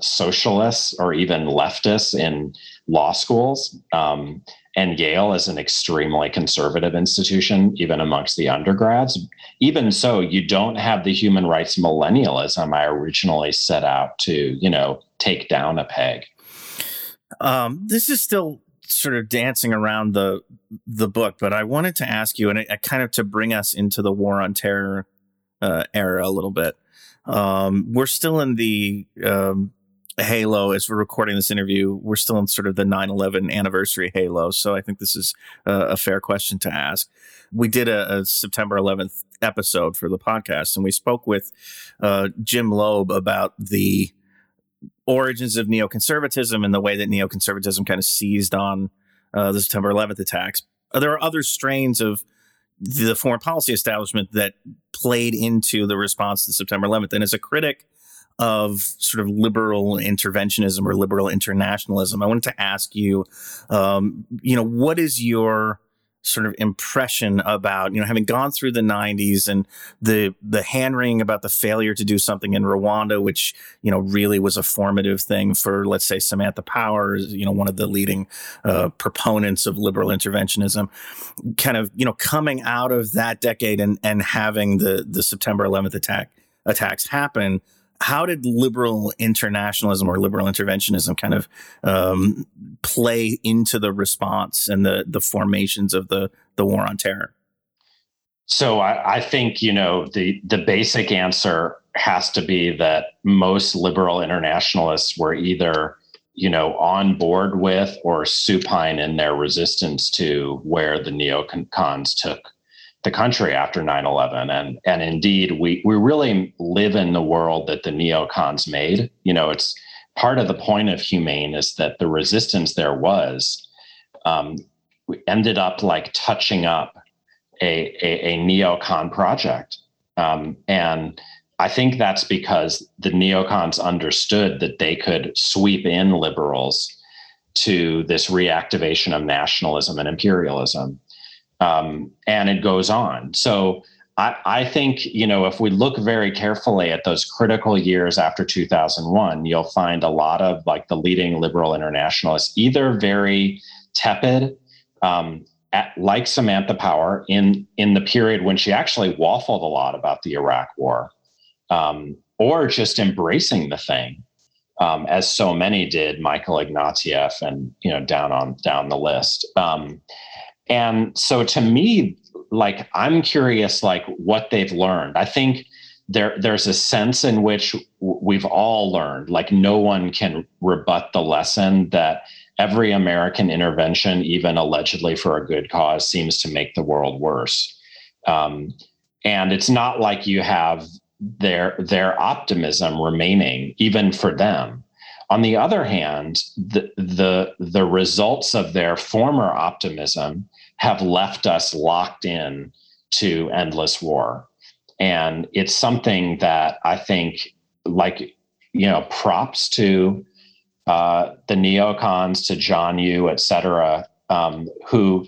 socialists or even leftists in law schools. Um, and Yale is an extremely conservative institution, even amongst the undergrads. Even so, you don't have the human rights millennialism I originally set out to, you know, take down a peg. Um, this is still sort of dancing around the the book, but I wanted to ask you, and kind of to bring us into the war on terror uh, era a little bit. Um, we're still in the um, halo as we're recording this interview. We're still in sort of the 9 11 anniversary halo. So I think this is a, a fair question to ask. We did a, a, September 11th episode for the podcast, and we spoke with uh, Jim Lobe about the origins of neoconservatism and the way that neoconservatism kind of seized on uh, the September 11th attacks. There are other strains of the foreign policy establishment that played into the response to September 11th. And as a critic of sort of liberal interventionism or liberal internationalism, I wanted to ask you, um, you know, what is your sort of impression about you know having gone through the 90s and the the hand wringing about the failure to do something in Rwanda which you know really was a formative thing for let's say Samantha Powers you know one of the leading uh, proponents of liberal interventionism. Kind of you know coming out of that decade and and having the the September 11th attack attacks happen how did liberal internationalism or liberal interventionism kind of um, play into the response and the the formations of the the war on terror? So I, I think you know the the basic answer has to be that most liberal internationalists were either you know on board with or supine in their resistance to where the neocons took the country after 9-11 and and indeed we we really live in the world that the neocons made. You know it's part of the point of humane is that the resistance there was um, ended up like touching up a, a, a neocon project. Um, and I think that's because the neocons understood that they could sweep in liberals to this reactivation of nationalism and imperialism um, and it goes on. So I, I, think you know if we look very carefully at those critical years after 2001, you'll find a lot of like the leading liberal internationalists either very tepid, um, at, like Samantha Power in in the period when she actually waffled a lot about the Iraq War, um, or just embracing the thing. Um, as so many did, Michael Ignatieff, and you know down on down the list. Um, and so to me, like I'm curious, like what they've learned. I think there there's a sense in which we've all learned, like no one can rebut the lesson that every American intervention, even allegedly for a good cause, seems to make the world worse. Um, and it's not like you have their their optimism remaining even for them. On the other hand, the the the results of their former optimism have left us locked in to endless war. And it's something that I think, like, you know, props to uh, the neocons, to John Yoo, et cetera, um, who,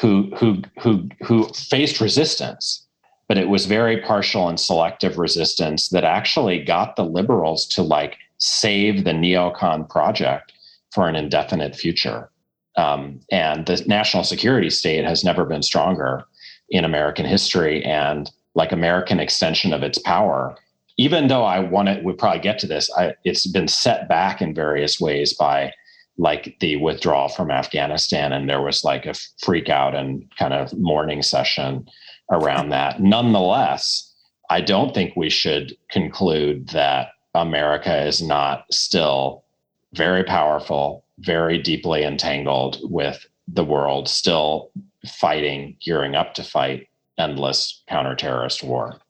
who, who, who, who faced resistance, but it was very partial and selective resistance that actually got the liberals to like save the neocon project for an indefinite future. Um, and the national security state has never been stronger in American history and like American extension of its power. Even though I want to, we probably get to this, I, it's been set back in various ways by like the withdrawal from Afghanistan. And there was like a freak out and kind of mourning session around that. Nonetheless, I don't think we should conclude that America is not still very powerful, very deeply entangled with the world, still fighting, gearing up to fight endless counter-terrorist war.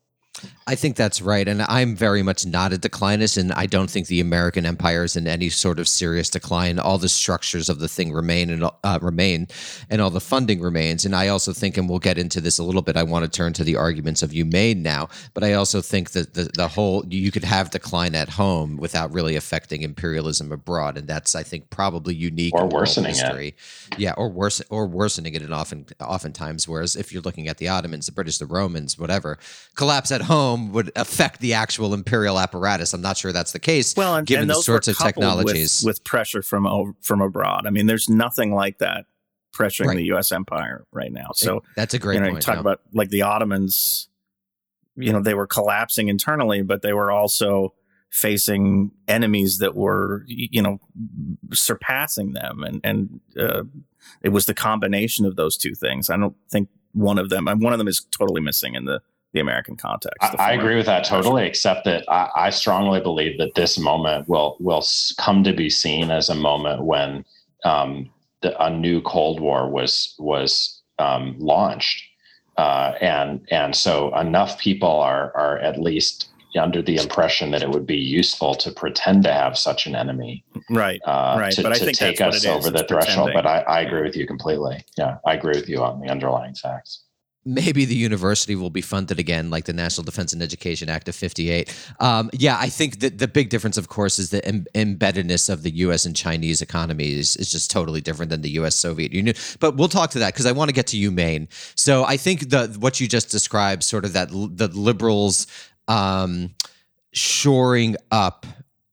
I think that's right. And I'm very much not a declinist. And I don't think the American empire is in any sort of serious decline. All the structures of the thing remain and uh, remain, and all the funding remains. And I also think, and we'll get into this a little bit, I want to turn to the arguments of Humane now. But I also think that the, the whole, you could have decline at home without really affecting imperialism abroad. And that's, I think, probably unique or worsening history. it. Yeah, or worse, or worsening it. And often, oftentimes, whereas if you're looking at the Ottomans, the British, the Romans, whatever, collapse at home would affect the actual imperial apparatus. I'm not sure that's the case. Well, and, given and the sorts of technologies with, with, pressure from from abroad. I mean, there's nothing like that pressuring right. the U.S. empire right now. So that's a great you know, point. Talk about like the Ottomans. You know, they were collapsing internally, but they were also facing enemies that were you know surpassing them and and uh, it was the combination of those two things i don't think one of them one of them is totally missing in the the American context. The I, I, agree with that totally, except that I, I, strongly believe that this moment will will come to be seen as a moment when um, the, a new Cold War was was um, launched, uh, and and so enough people are are at least under the impression that it would be useful to pretend to have such an enemy, right? Uh, right. To, but to I think take us over the threshold. But I, I agree with you completely. Yeah, I agree with you on the underlying facts maybe the university will be funded again, like the National Defense and Education Act of 58. Um, yeah, I think that the big difference, of course, is the Im- embeddedness of the US and Chinese economies is just totally different than the US Soviet Union. But we'll talk to that because I want to get to Humane. So I think the what you just described, sort of that the liberals um, shoring up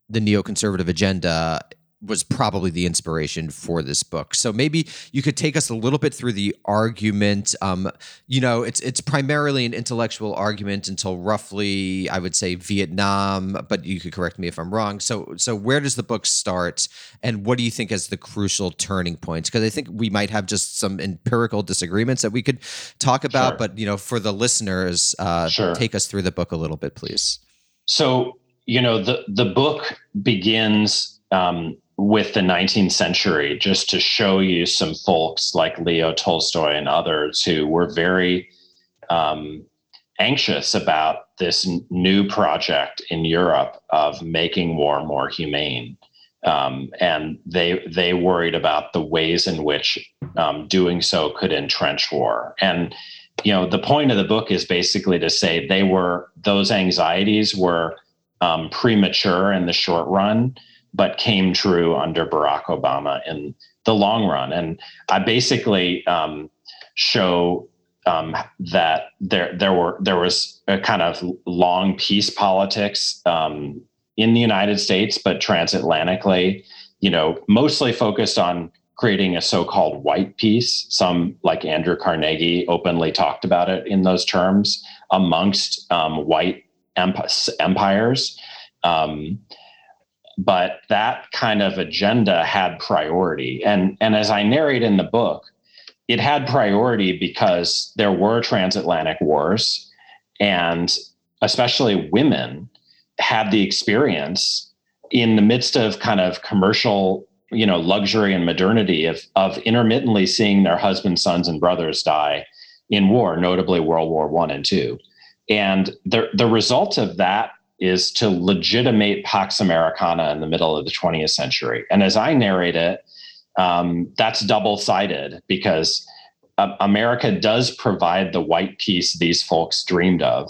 the neoconservative agenda was probably the inspiration for this book. So maybe you could take us a little bit through the argument. Um, you know, it's it's primarily an intellectual argument until roughly, I would say, Vietnam. But you could correct me if I'm wrong. So so where does the book start, and what do you think is the crucial turning points? Because I think we might have just some empirical disagreements that we could talk about. Sure. But you know, for the listeners, uh, sure. take us through the book a little bit, please. So you know, the the book begins. Um, with the 19th century, just to show you some folks like Leo Tolstoy and others who were very um, anxious about this n- new project in Europe of making war more humane. Um, and they they worried about the ways in which um, doing so could entrench war. And you know, the point of the book is basically to say they were those anxieties were um, premature in the short run but came true under Barack Obama in the long run. And I basically um, show um, that there there were there was a kind of long peace politics um, in the United States, but transatlantically, you know, mostly focused on creating a so-called white peace. Some, like Andrew Carnegie, openly talked about it in those terms amongst um, white emp- empires. Um, but that kind of agenda had priority and and as i narrate in the book it had priority because there were transatlantic wars and especially women had the experience in the midst of kind of commercial you know luxury and modernity of of intermittently seeing their husbands, sons, and brothers die in war, notably World War One and Two. And the the result of that is to legitimate Pax Americana in the middle of the 20th century. And as I narrate it, um, that's double sided because uh, America does provide the white peace these folks dreamed of,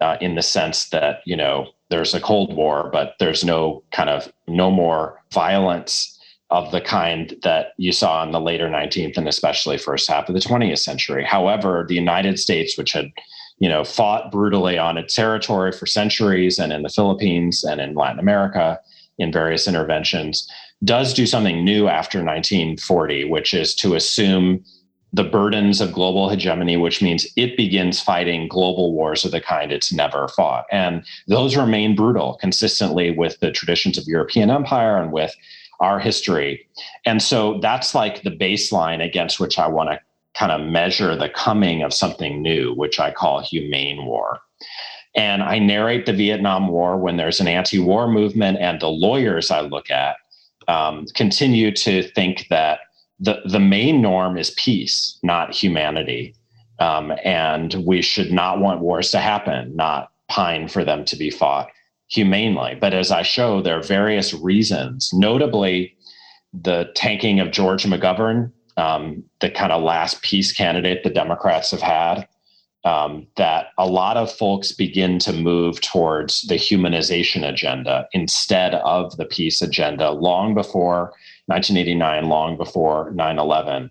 uh, in the sense that you know there's a Cold War, but there's no kind of no more violence of the kind that you saw in the later 19th and especially first half of the 20th century. However, the United States, which had you know fought brutally on its territory for centuries and in the Philippines and in Latin America in various interventions, does do something new after 1940, which is to assume the burdens of global hegemony, which means it begins fighting global wars of the kind it's never fought. And those remain brutal, consistently with the traditions of European empire and with our history. And so that's like the baseline against which I want to kind of measure the coming of something new, which I call humane war. And I narrate the Vietnam War when there's an anti war movement, and the lawyers I look at um, continue to think that the the main norm is peace, not humanity, um, and we should not want wars to happen, not pine for them to be fought humanely. But as I show, there are various reasons, notably the tanking of George McGovern, um, the kind of last peace candidate the Democrats have had. Um, that a lot of folks begin to move towards the humanization agenda instead of the peace agenda long before 1989, long before 9 11.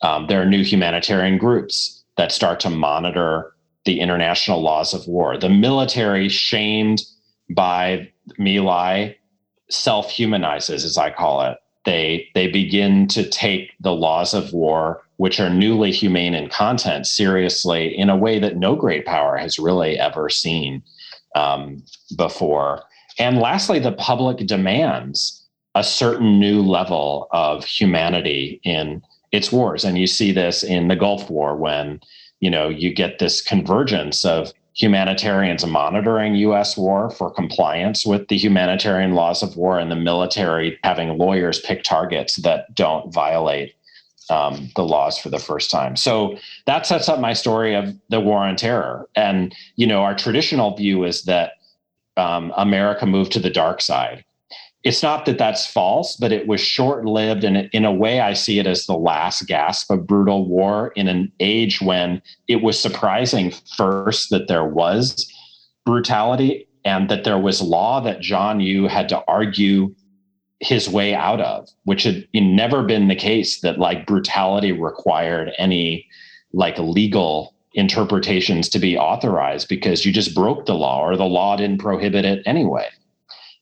Um, there are new humanitarian groups that start to monitor the international laws of war. The military, shamed by My Lai, self humanizes, as I call it. They, they begin to take the laws of war, which are newly humane in content, seriously in a way that no great power has really ever seen um, before. And lastly, the public demands a certain new level of humanity in its wars. And you see this in the Gulf War when, you know, you get this convergence of humanitarians monitoring US war for compliance with the humanitarian laws of war and the military having lawyers pick targets that don't violate um, the laws for the first time. So that sets up my story of the war on terror. And, you know, our traditional view is that um, America moved to the dark side it's not that that's false, but it was short lived. And in a way, I see it as the last gasp of brutal war in an age when it was surprising first that there was brutality and that there was law that John Yoo had to argue his way out of, which had never been the case that like brutality required any like legal interpretations to be authorized because you just broke the law or the law didn't prohibit it anyway.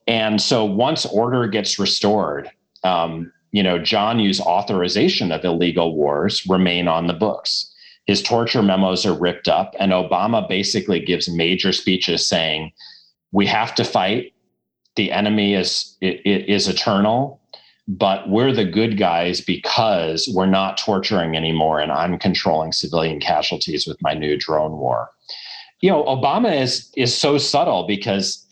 And so once order gets restored, um, you know, John Yoo's authorization of illegal wars remain on the books. His torture memos are ripped up, and Obama basically gives major speeches saying, "We have to fight. The enemy is it, it is eternal, but we're the good guys because we're not torturing anymore, and I'm controlling civilian casualties with my new drone war." You know, Obama is is so subtle because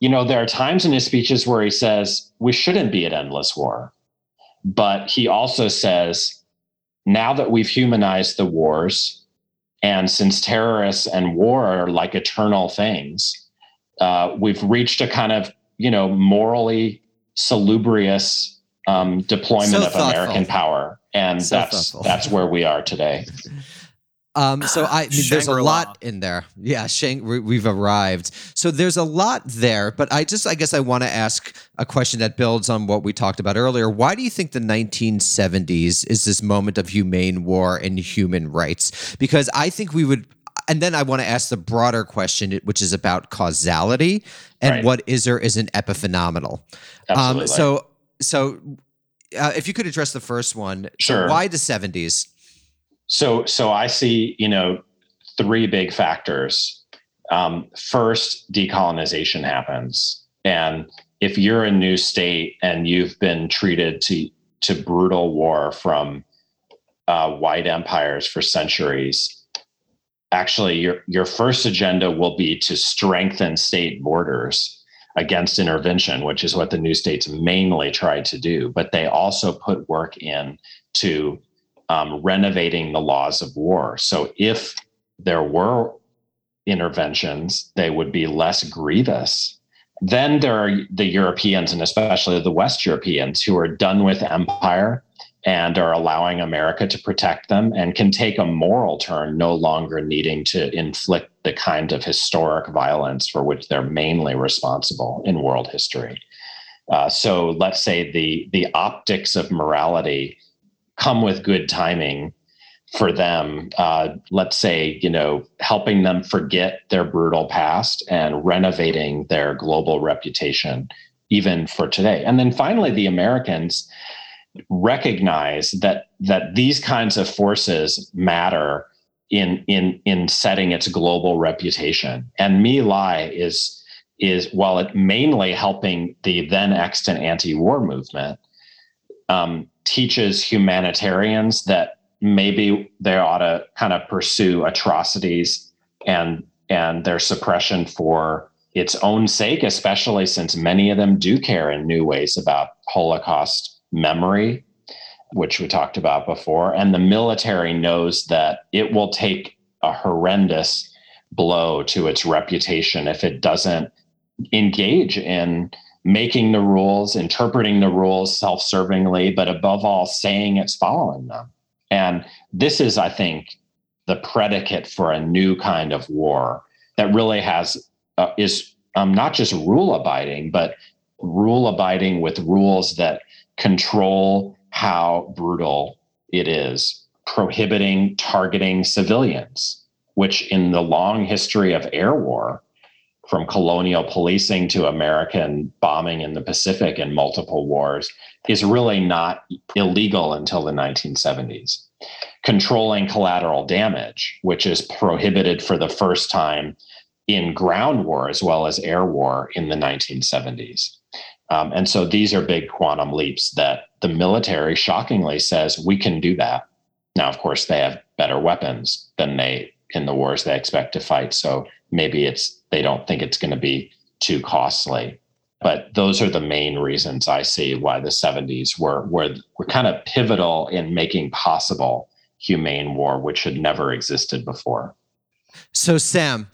you know, there are times in his speeches where he says, we shouldn't be at endless war. But he also says, now that we've humanized the wars, and since terrorists and war are like eternal things, uh, we've reached a kind of, you know, morally salubrious um, deployment so of thoughtful. American power. And so that's thoughtful. that's where we are today. Um, so I, I mean, there's a lot in there. Yeah, Shang, we've arrived. So there's a lot there, but I just, I guess, I want to ask a question that builds on what we talked about earlier. Why do you think the 1970s is this moment of humane war and human rights? Because I think we would, and then I want to ask the broader question, which is about causality and right. what is or isn't epiphenomenal. Um, so, so uh, if you could address the first one, sure. So why the 70s? So, so I see, you know, three big factors. Um, first, decolonization happens, and if you're a new state and you've been treated to to brutal war from uh, white empires for centuries, actually, your your first agenda will be to strengthen state borders against intervention, which is what the new states mainly tried to do. But they also put work in to um, renovating the laws of war. So if there were interventions, they would be less grievous. Then there are the Europeans, and especially the West Europeans, who are done with empire and are allowing America to protect them and can take a moral turn, no longer needing to inflict the kind of historic violence for which they're mainly responsible in world history. Uh, so let's say the the optics of morality come with good timing for them. Uh, let's say you know helping them forget their brutal past and renovating their global reputation, even for today. And then finally, the Americans recognize that that these kinds of forces matter in in in setting its global reputation. And My Lai is is while it mainly helping the then extant anti-war movement, um, teaches humanitarians that maybe they ought to kind of pursue atrocities and and their suppression for its own sake, especially since many of them do care in new ways about Holocaust memory, which we talked about before. And the military knows that it will take a horrendous blow to its reputation if it doesn't engage in making the rules, interpreting the rules self servingly, but above all, saying it's following them. And this is, I think, the predicate for a new kind of war that really has uh, is um, not just rule abiding, but rule abiding with rules that control how brutal it is, prohibiting targeting civilians, which in the long history of air war, from colonial policing to American bombing in the Pacific and multiple wars, is really not illegal until the 1970s. Controlling collateral damage, which is prohibited for the first time in ground war as well as air war in the 1970s. Um, and so these are big quantum leaps that the military shockingly says we can do that. Now, of course, they have better weapons than they in the wars they expect to fight. So maybe it's they don't think it's going to be too costly. But those are the main reasons I see why the 70s were were were kind of pivotal in making possible humane war, which had never existed before. So, Sam,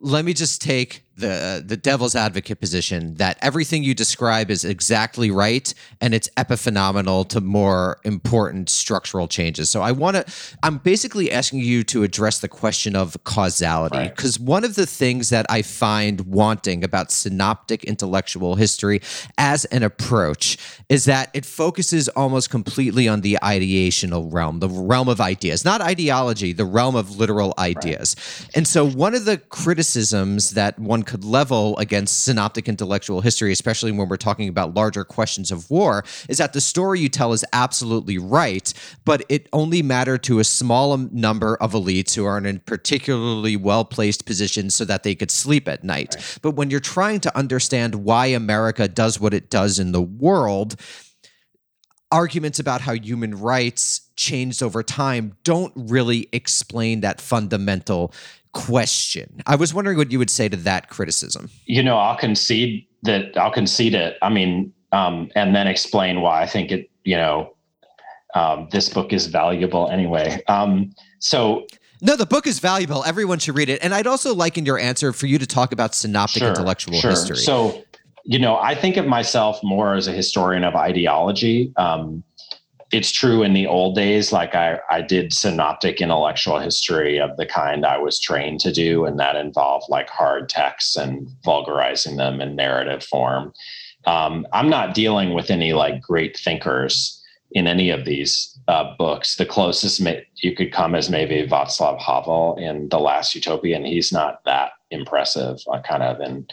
let me just take the the devil's advocate position that everything you describe is exactly right and it's epiphenomenal to more important structural changes. So I want to I'm basically asking you to address the question of causality because right. one of the things that I find wanting about synoptic intellectual history as an approach is that it focuses almost completely on the ideational realm, the realm of ideas, not ideology, the realm of literal ideas. Right. And so one of the criticisms that one could level against synoptic intellectual history, especially when we're talking about larger questions of war, is that the story you tell is absolutely right, but it only mattered to a small number of elites who are in particularly well placed positions so that they could sleep at night. Right. But when you're trying to understand why America does what it does in the world, arguments about how human rights changed over time don't really explain that fundamental question. I was wondering what you would say to that criticism. You know, I'll concede that I'll concede it. I mean, um, and then explain why I think it, you know, um, this book is valuable anyway. Um, so no, the book is valuable. Everyone should read it. And I'd also like in your answer for you to talk about synoptic sure, intellectual sure. history. So, you know, I think of myself more as a historian of ideology. Um, it's true in the old days like I, I did synoptic intellectual history of the kind i was trained to do and that involved like hard texts and vulgarizing them in narrative form. Um, i'm not dealing with any like great thinkers in any of these uh, books. The closest may, you could come is maybe václav havel in the last utopia and he's not that impressive uh, kind of in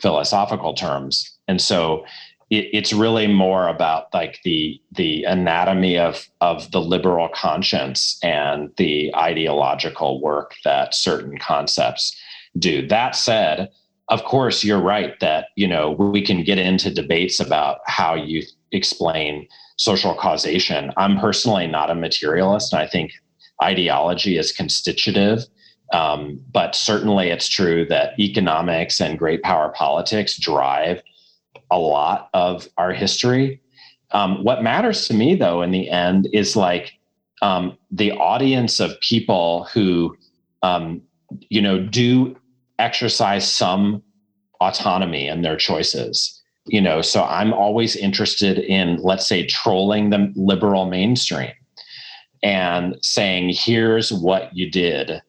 philosophical terms and so it, it's really more about like the the anatomy of of the liberal conscience and the ideological work that certain concepts do. That said, of course, you're right that you know we can get into debates about how you explain social causation. I'm personally not a materialist, and I think ideology is constitutive Um, but certainly, it's true that economics and great power politics drive a lot of our history. Um, what matters to me, though, in the end, is like um, the audience of people who, um, you know, do exercise some autonomy in their choices. You know, so I'm always interested in, let's say, trolling the liberal mainstream and saying, here's what you did,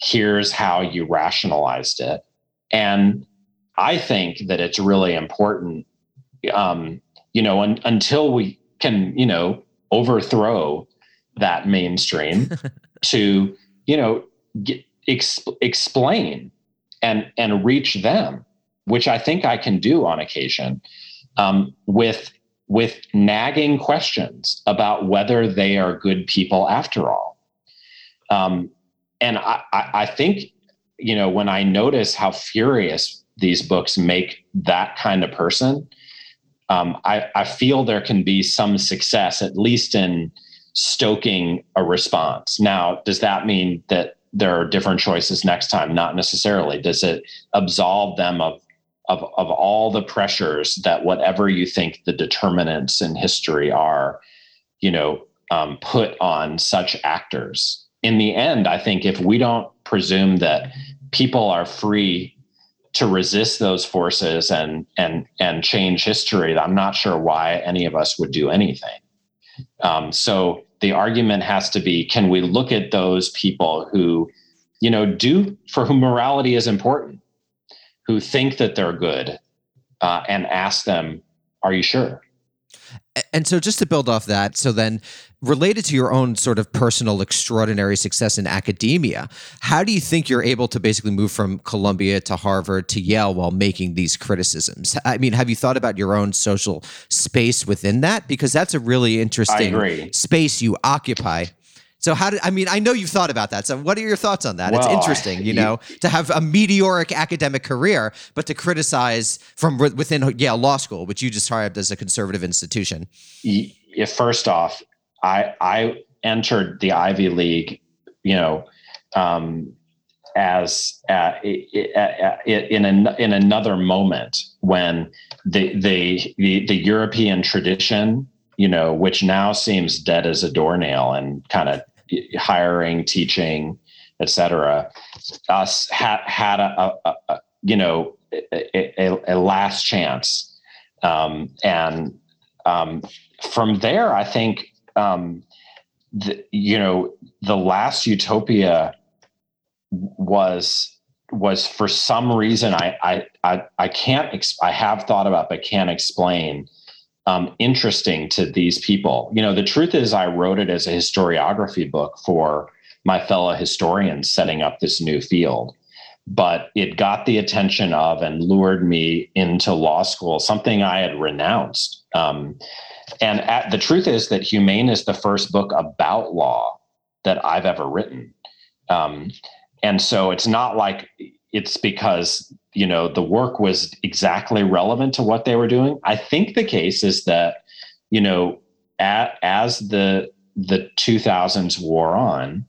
here's how you rationalized it. And I think that it's really important, um, you know, un- until we can, you know, overthrow that mainstream to, you know, get, explain and and reach them, which I think I can do on occasion, um, with with nagging questions about whether they are good people after all. Um, and I, I think, you know, when I notice how furious these books make that kind of person, um, I, I feel there can be some success, at least in stoking a response. Now, does that mean that there are different choices next time? Not necessarily. Does it absolve them of of, of all the pressures that whatever you think the determinants in history are, you know, um, put on such actors? In the end, I think if we don't presume that people are free to resist those forces and and and change history, I'm not sure why any of us would do anything. Um, so the argument has to be can we look at those people who you know do for whom morality is important who think that they're good uh, and ask them are you sure and so just to build off that so then related to your own sort of personal extraordinary success in academia how do you think you're able to basically move from columbia to harvard to yale while making these criticisms i mean have you thought about your own social space within that because that's a really interesting space you occupy so how did I mean? I know you've thought about that. So what are your thoughts on that? Well, it's interesting, you know, to have a meteoric academic career, but to criticize from within Yale Law School, which you described as a conservative institution. First off, I I entered the Ivy League, you know, um, as uh, in an, in another moment when the the the, the European tradition you know, which now seems dead as a doornail and kind of hiring, teaching, etc. Us had had a, a, a, you know a, a last chance, um, and um, from there, I think um, the, you know the last utopia was was for some reason I I I, I can't ex- I have thought about but can't explain um, interesting to these people. You know, the truth is, I wrote it as a historiography book for my fellow historians setting up this new field. But it got the attention of and lured me into law school, something I had renounced. Um, and at, the truth is that Humane is the first book about law that I've ever written. Um, and so it's not like it's because you know the work was exactly relevant to what they were doing i think the case is that you know at, as the the 2000s wore on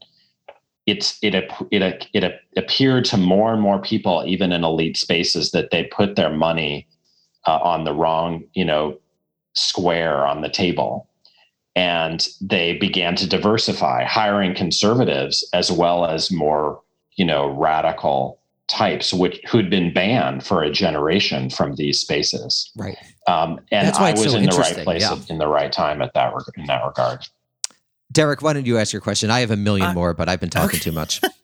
it's it it it appeared to more and more people even in elite spaces that they put their money uh, on the wrong you know square on the table and they began to diversify hiring conservatives as well as more you know radical types which who'd been banned for a generation from these spaces. Right. Um, and I was so in the right place yeah. in the right time at that in that regard. Derek, why don't you ask your question? I have a million uh, more, but I've been talking okay. too much.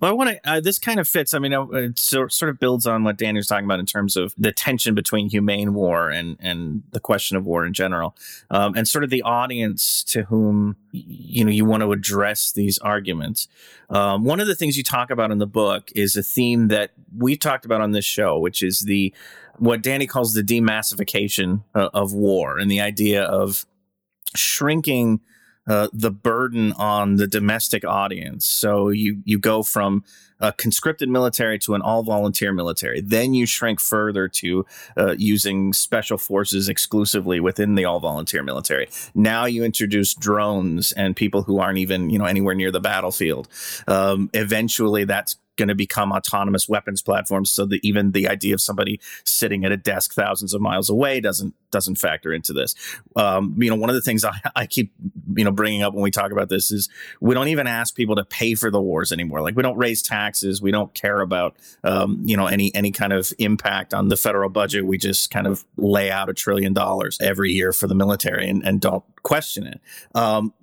well, I want to. Uh, this kind of fits. I mean, uh, it sort of builds on what Danny was talking about in terms of the tension between humane war and and the question of war in general, um, and sort of the audience to whom you know you want to address these arguments. Um, one of the things you talk about in the book is a theme that we talked about on this show, which is the what Danny calls the demassification uh, of war and the idea of shrinking uh, the burden on the domestic audience. So you you go from a conscripted military to an all volunteer military. Then you shrink further to uh, using special forces exclusively within the all volunteer military. Now you introduce drones and people who aren't even you know anywhere near the battlefield. Um, eventually, that's going to become autonomous weapons platforms so that even the idea of somebody sitting at a desk thousands of miles away doesn't doesn't factor into this. Um, you know one of the things I, I keep you know bringing up when we talk about this is we don't even ask people to pay for the wars anymore. Like we don't raise taxes. We don't care about um, you know any any kind of impact on the federal budget. We just kind of lay out a trillion dollars every year for the military and, and don't question it. Um,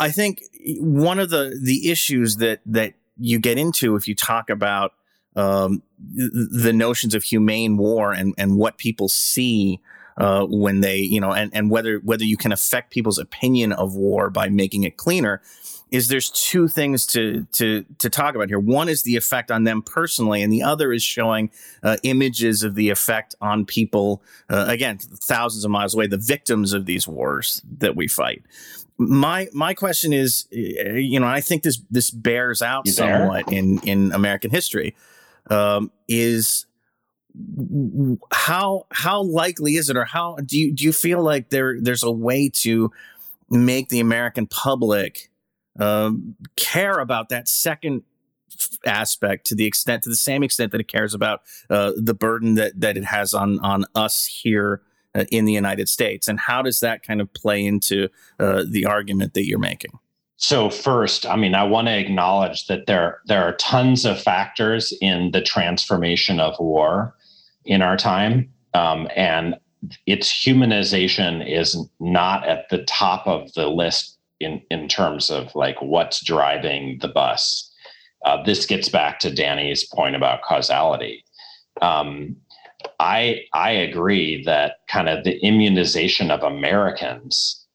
I think one of the the issues that that you get into if you talk about um, the notions of humane war and, and what people see uh, when they, you know, and, and whether whether you can affect people's opinion of war by making it cleaner, is there's two things to to to talk about here. One is the effect on them personally, and the other is showing uh, images of the effect on people. Uh, again, thousands of miles away, the victims of these wars that we fight my my question is, uh, you know, I think this this bears out somewhat in in American history. Um, is how how likely is it, or how do you do you feel like there there's a way to make the American public um, care about that second aspect to the extent to the same extent that it cares about uh, the burden that that it has on on us here in the United States. And how does that kind of play into uh, the argument that you're making? So first, I mean, I want to acknowledge that there there are tons of factors in the transformation of war in our time, um, and its humanization is not at the top of the list in in terms of like what's driving the bus. Uh, this gets back to Danny's point about causality. Um, I I agree that kind of the immunization of Americans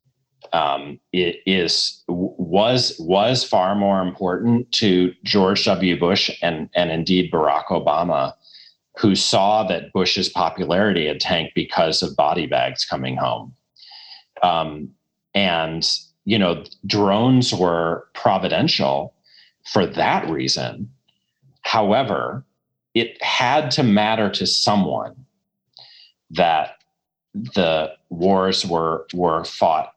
um, is was was far more important to George W. Bush and and indeed Barack Obama, who saw that Bush's popularity had tanked because of body bags coming home, um, and you know drones were providential for that reason. However, it had to matter to someone that the wars were were fought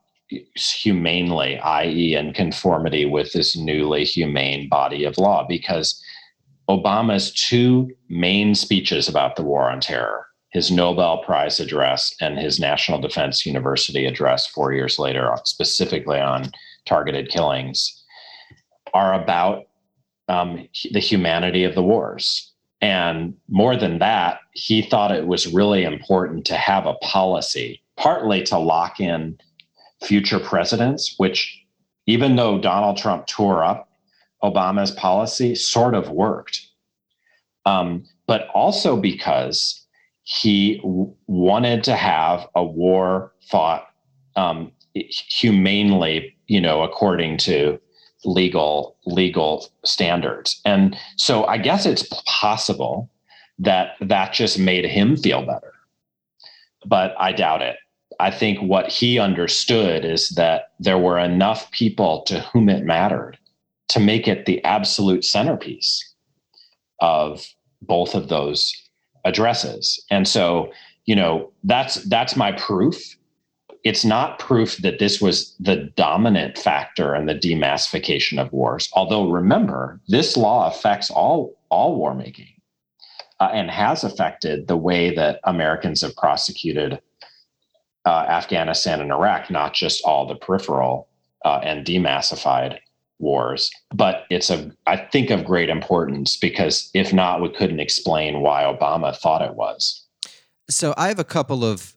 humanely, i.e., in conformity with this newly humane body of law, because Obama's two main speeches about the war on terror, his Nobel Prize address and his National Defense University address four years later, specifically on targeted killings, are about um, the humanity of the wars and more than that, he thought it was really important to have a policy, partly to lock in future presidents, which, even though Donald Trump tore up Obama's policy, sort of worked. Um, but also because he w- wanted to have a war fought um, humanely, you know, according to legal legal standards. And so I guess it's possible that that just made him feel better. But I doubt it. I think what he understood is that there were enough people to whom it mattered to make it the absolute centerpiece of both of those addresses. And so, you know, that's that's my proof it's not proof that this was the dominant factor in the demassification of wars. Although remember, this law affects all all war making uh, and has affected the way that Americans have prosecuted uh, Afghanistan and Iraq, not just all the peripheral uh, and demassified wars. But it's a I think of great importance because if not, we couldn't explain why Obama thought it was. So I have a couple of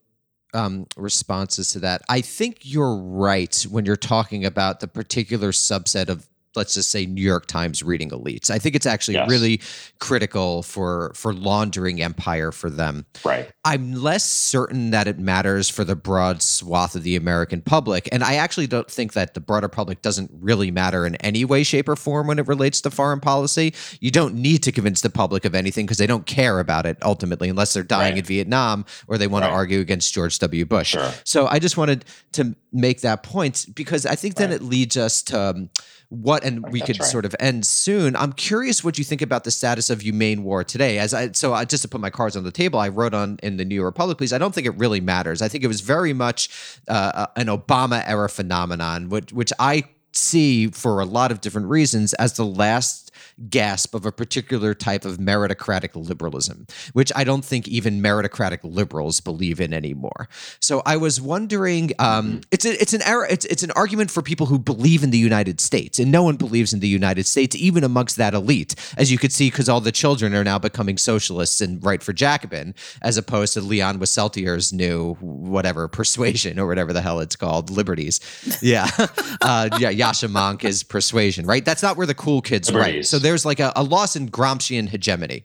um, responses to that. I think you're right when you're talking about the particular subset of let's just say New York Times reading elites. I think it's actually Yes. really critical for for laundering empire for them. Right. I'm less certain that it matters for the broad swath of the American public. And I actually don't think that the broader public doesn't really matter in any way, shape, or form when it relates to foreign policy. You don't need to convince the public of anything because they don't care about it ultimately, unless they're dying Right. in Vietnam or they want Right. to argue against George W. Bush. Sure. So I just wanted to make that point because I think then Right. it leads us to um, what, and we That's could right. sort of end soon. I'm curious what you think about the status of humane war today. As I, so I, just to put my cards on the table, I wrote on in the New York Republic, please. I don't think it really matters. I think it was very much uh, an Obama era phenomenon, which, which I see for a lot of different reasons as the last gasp of a particular type of meritocratic liberalism, which I don't think even meritocratic liberals believe in anymore. So I was wondering, um, it's a, it's an error, it's it's an argument for people who believe in the United States, and no one believes in the United States, even amongst that elite, as you could see, because all the children are now becoming socialists and write for Jacobin, as opposed to Leon Wieseltier's new whatever persuasion or whatever the hell it's called, liberties. Yeah, uh, yeah, Yascha Mounk is persuasion, right? That's not where the cool kids write. Liberties. So there's like a, a loss in Gramscian hegemony,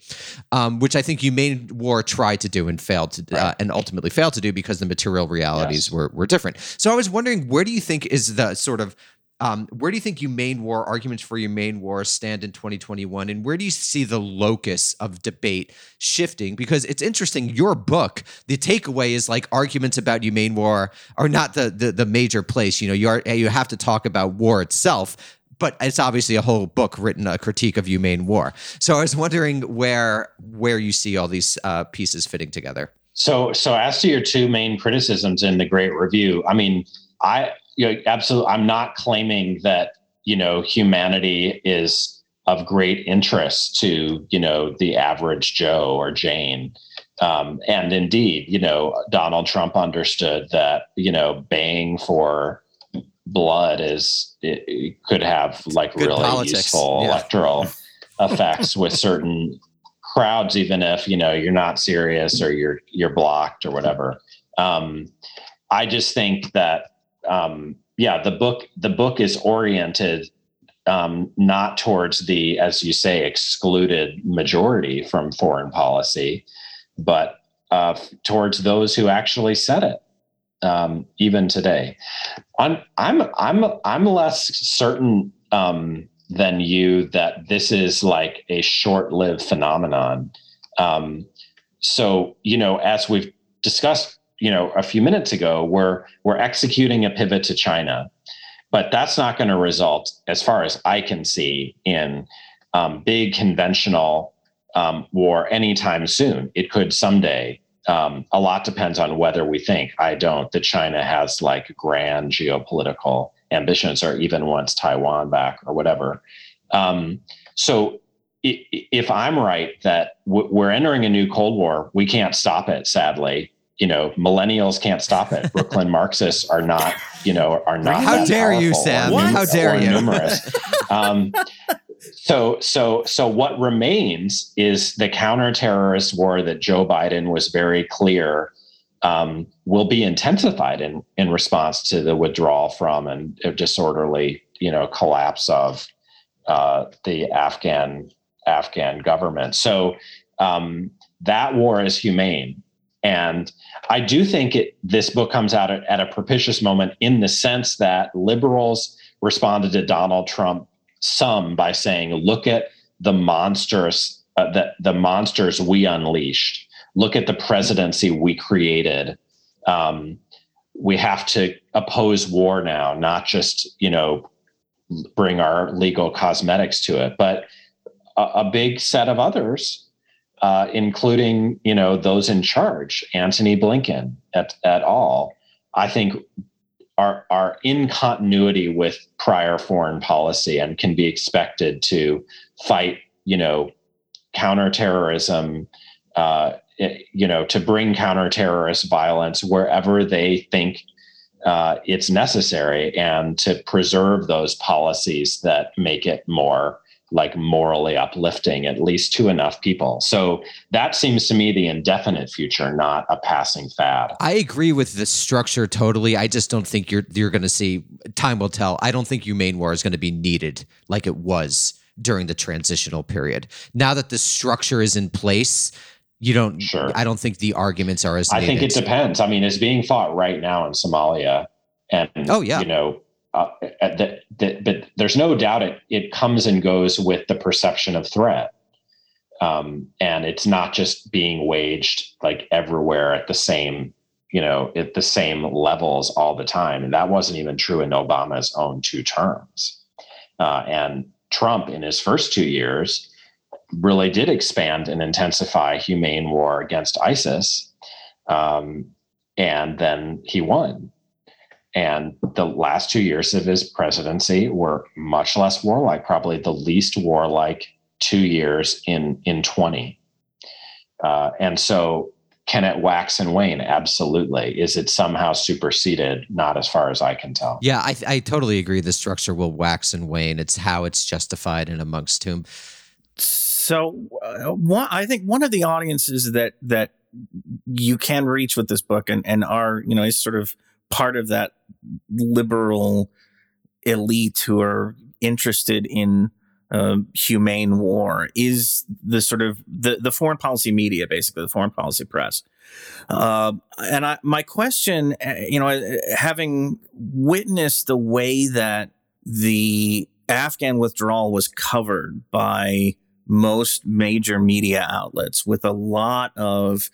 um, which I think Humane War tried to do and failed to, uh, and ultimately failed to do because the material realities Yes. were were different. So I was wondering, where do you think is the sort of um, where do you think humane war arguments for humane war stand in 2021, and where do you see the locus of debate shifting? Because it's interesting. Your book, the takeaway is like arguments about humane war are not the the, the major place. You know, you are you have to talk about war itself. But it's obviously a whole book written a critique of humane war. So I was wondering where where you see all these uh, pieces fitting together. So, so as to your two main criticisms in the Great Review, I mean, I you know, absolutely, I'm not claiming that you know humanity is of great interest to you know the average Joe or Jane. Um, and indeed, you know, Donald Trump understood that you know baying for blood is it, it could have like Good really politics, useful yeah. electoral effects with certain crowds, even if you know you're not serious or you're you're blocked or whatever. Um, I just think that um, yeah, the book the book is oriented um, not towards the, as you say, excluded majority from foreign policy, but uh, towards those who actually said it. Um, even today, I'm I'm I'm I'm less certain um, than you that this is like a short-lived phenomenon. Um, so you know, as we've discussed, you know, a few minutes ago, we're we're executing a pivot to China, but that's not going to result, as far as I can see, in um, big conventional um, war anytime soon. It could someday. Um, a lot depends on whether we think I don't that China has like grand geopolitical ambitions or even wants Taiwan back or whatever. Um, so i- i- if I'm right that we're entering a new Cold War, we can't stop it. Sadly, you know, millennials can't stop it. Brooklyn Marxists are not, you know, are not. How dare you, Sam? How dare you? Numerous. um, so, so, so what remains is the counterterrorist war that Joe Biden was very clear um, will be intensified in in response to the withdrawal from and disorderly, you know, collapse of uh, the Afghan Afghan government. So um, that war is humane, and I do think it. This book comes out at, at a propitious moment in the sense that liberals responded to Donald Trump some by saying, "Look at the monsters, uh, the the monsters we unleashed. Look at the presidency we created." Um, we have to oppose war now, not just you know bring our legal cosmetics to it, but a, a big set of others, uh, including you know those in charge, Antony Blinken et, et al. I think are are in continuity with prior foreign policy and can be expected to fight you know counterterrorism. Uh, you know, to bring counterterrorist violence wherever they think uh, it's necessary and to preserve those policies that make it more like morally uplifting at least to enough people. So that seems to me the indefinite future, not a passing fad. I agree with the structure totally. I just don't think you're you're going to see. Time will tell. I don't think humane war is going to be needed like it was during the transitional period. Now that the structure is in place, you don't. Sure. I don't think the arguments are as. I think it depends. I mean, it's being fought right now in Somalia, and oh yeah, you know uh, that, that, but there's no doubt it it comes and goes with the perception of threat, um, and it's not just being waged like everywhere at the same you know at the same levels all the time, and that wasn't even true in Obama's own two terms, uh, and Trump in his first two years really did expand and intensify humane war against ISIS, um, and then he won and the last two years of his presidency were much less warlike, probably the least warlike two years in in 20. Uh, and so can it wax and wane? Absolutely. Is it somehow superseded? Not as far as I can tell. Yeah, I, I totally agree. The structure will wax and wane. It's how it's justified and amongst whom. So, uh, one, I think one of the audiences that that you can reach with this book and and are you know is sort of part of that liberal elite who are interested in uh, humane war is the sort of the, the foreign policy media, basically the foreign policy press. Uh, and I, my question, uh, you know, having witnessed the way that the Afghan withdrawal was covered by most major media outlets with a lot of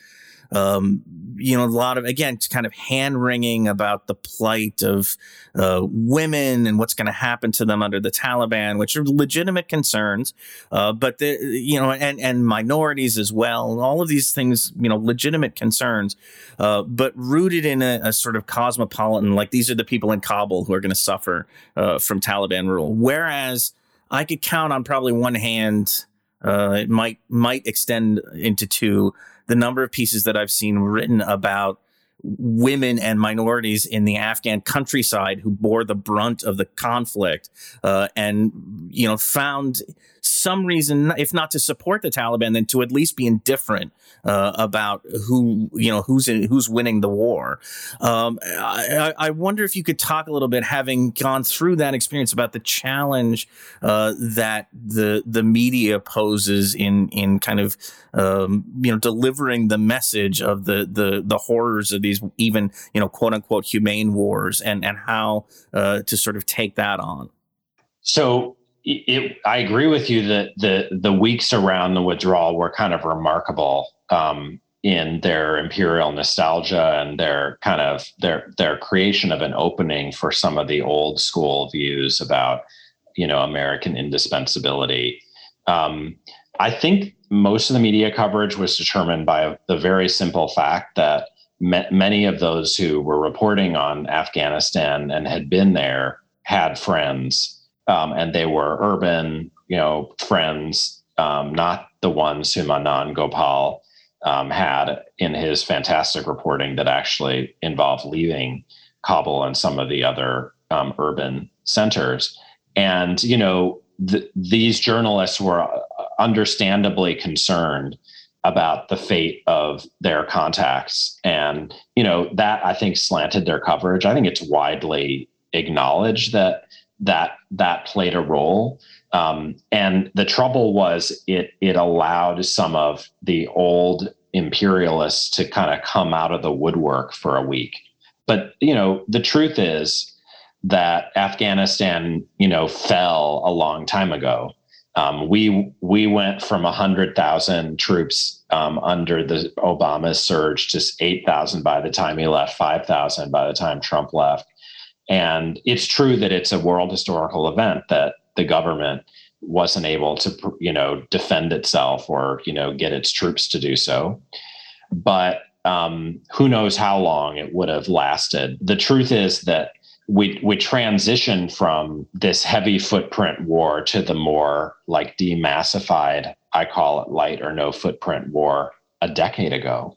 um, you know, a lot of, again, kind of hand wringing about the plight of uh, women and what's going to happen to them under the Taliban, which are legitimate concerns. Uh, but, the, you know, and, and minorities as well. All of these things, you know, legitimate concerns, uh, but rooted in a, a, sort of cosmopolitan, like these are the people in Kabul who are going to suffer uh, from Taliban rule. Whereas I could count on probably one hand, uh, it might might extend into two. The number of pieces that I've seen written about women and minorities in the Afghan countryside who bore the brunt of the conflict uh, and you know found some reason if not to support the Taliban then to at least be indifferent uh, about who you know who's in, who's winning the war um, I, I, wonder if you could talk a little bit having gone through that experience about the challenge uh, that the the media poses in in kind of um, you know delivering the message of the the the horrors of these even you know quote unquote humane wars and and how uh, to sort of take that on. So it, I agree with you that the the weeks around the withdrawal were kind of remarkable um, in their imperial nostalgia and their kind of their their creation of an opening for some of the old school views about you know American indispensability. Um, I think most of the media coverage was determined by the very simple fact that many of those who were reporting on Afghanistan and had been there had friends, um, and they were urban, you know, friends, um, not the ones whom Anand Gopal um, had in his fantastic reporting that actually involved leaving Kabul and some of the other um, urban centers. And you know, th- these journalists were uh, understandably concerned about the fate of their contacts. And, you know, that I think slanted their coverage. I think it's widely acknowledged that that that played a role. Um, and the trouble was it it allowed some of the old imperialists to kind of come out of the woodwork for a week. But you know, the truth is that Afghanistan, you know, fell a long time ago. Um, we we went from hundred thousand troops um, under the Obama surge to eight thousand by the time he left, five thousand by the time Trump left. And it's true that it's a world historical event that the government wasn't able to, you know, defend itself or you know get its troops to do so. But um, who knows how long it would have lasted? The truth is that we we transitioned from this heavy footprint war to the more like demassified i call it light or no footprint war a decade ago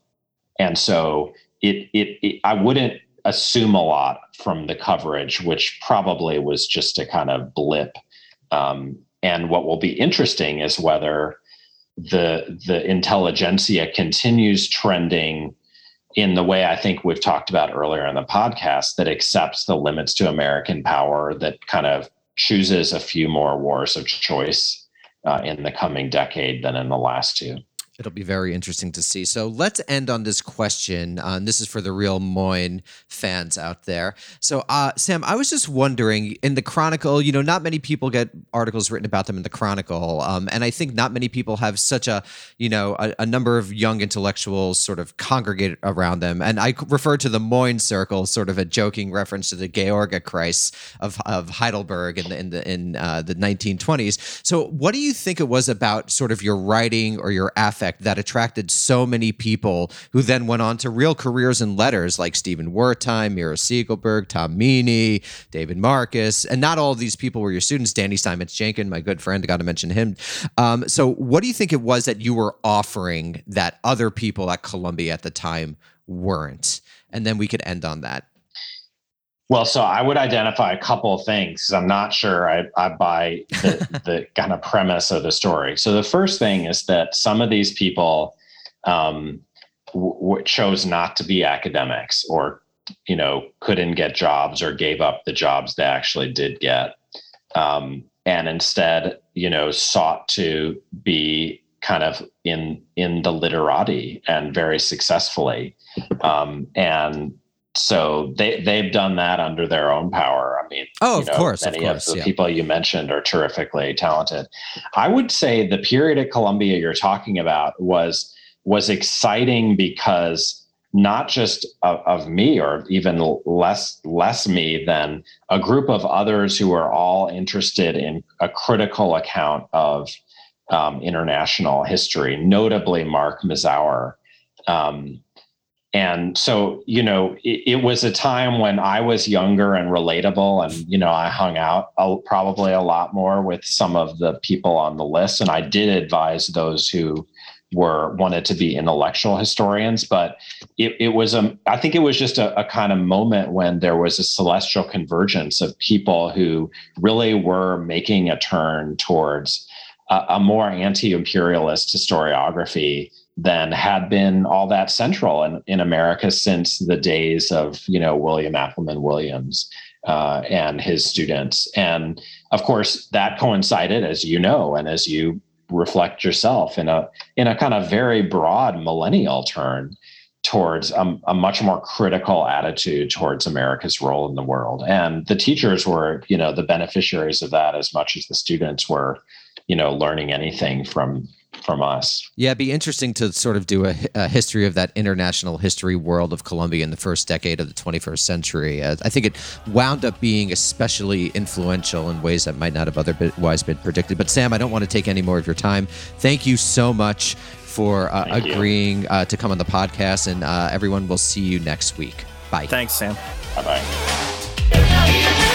and so it, it, it i wouldn't assume a lot from the coverage which probably was just a kind of blip um, and what will be interesting is whether the the intelligentsia continues trending in the way I think we've talked about earlier in the podcast that accepts the limits to American power, that kind of chooses a few more wars of choice uh, in the coming decade than in the last two. It'll be very interesting to see. So let's end on this question. Uh, and this is for the real Moyn fans out there. So, uh, Sam, I was just wondering in the Chronicle, you know, not many people get articles written about them in the Chronicle. Um, and I think not many people have such a, you know, a, a, number of young intellectuals sort of congregate around them. And I refer to the Moyn Circle, sort of a joking reference to the Georgekreis of, of Heidelberg in the, in the, in, uh, the 1920s. So, what do you think it was about sort of your writing or your affect? That attracted so many people who then went on to real careers in letters like Stephen Wertheim, Mira Siegelberg, Tom Meaney, David Marcus. And not all of these people were your students. Danny Steinmetz Jenkins, my good friend, got to mention him. Um, so, what do you think it was that you were offering that other people at Columbia at the time weren't? And then we could end on that. Well, so I would identify a couple of things. I'm not sure I, I buy the, the kind of premise of the story. So the first thing is that some of these people um, w- chose not to be academics, or you know couldn't get jobs, or gave up the jobs they actually did get, um, and instead you know sought to be kind of in in the literati and very successfully, um, and so they they've done that under their own power. I mean, oh, of know, course, many of, course, of the yeah. people you mentioned are terrifically talented. I would say the period at Columbia you're talking about was was exciting because not just of, of, me or even less less me than a group of others who are all interested in a critical account of um, international history, notably Mark Mazower. Um, and so you know it, it, was a time when i was younger and relatable and you know i hung out a, probably a lot more with some of the people on the list. And i did advise those who were wanted to be intellectual historians but it, it was a i think it was just a, a kind of moment when there was a celestial convergence of people who really were making a turn towards a, a more anti-imperialist historiography than had been all that central in, in America since the days of, you know, William Appleman Williams uh, and his students. And of course, that coincided, as you know, and as you reflect yourself in a in a kind of very broad millennial turn towards a, a, much more critical attitude towards America's role in the world. And the teachers were, you know, the beneficiaries of that as much as the students were, you know, learning anything from from us. Yeah, it'd be interesting to sort of do a, a, history of that international history world of Columbia in the first decade of the 21st century. Uh, I think it wound up being especially influential in ways that might not have otherwise been predicted. But Sam, I don't want to take any more of your time. Thank you so much for uh, agreeing uh, to come on the podcast, and uh, everyone will see you next week. Bye. Thanks, Sam. Bye bye.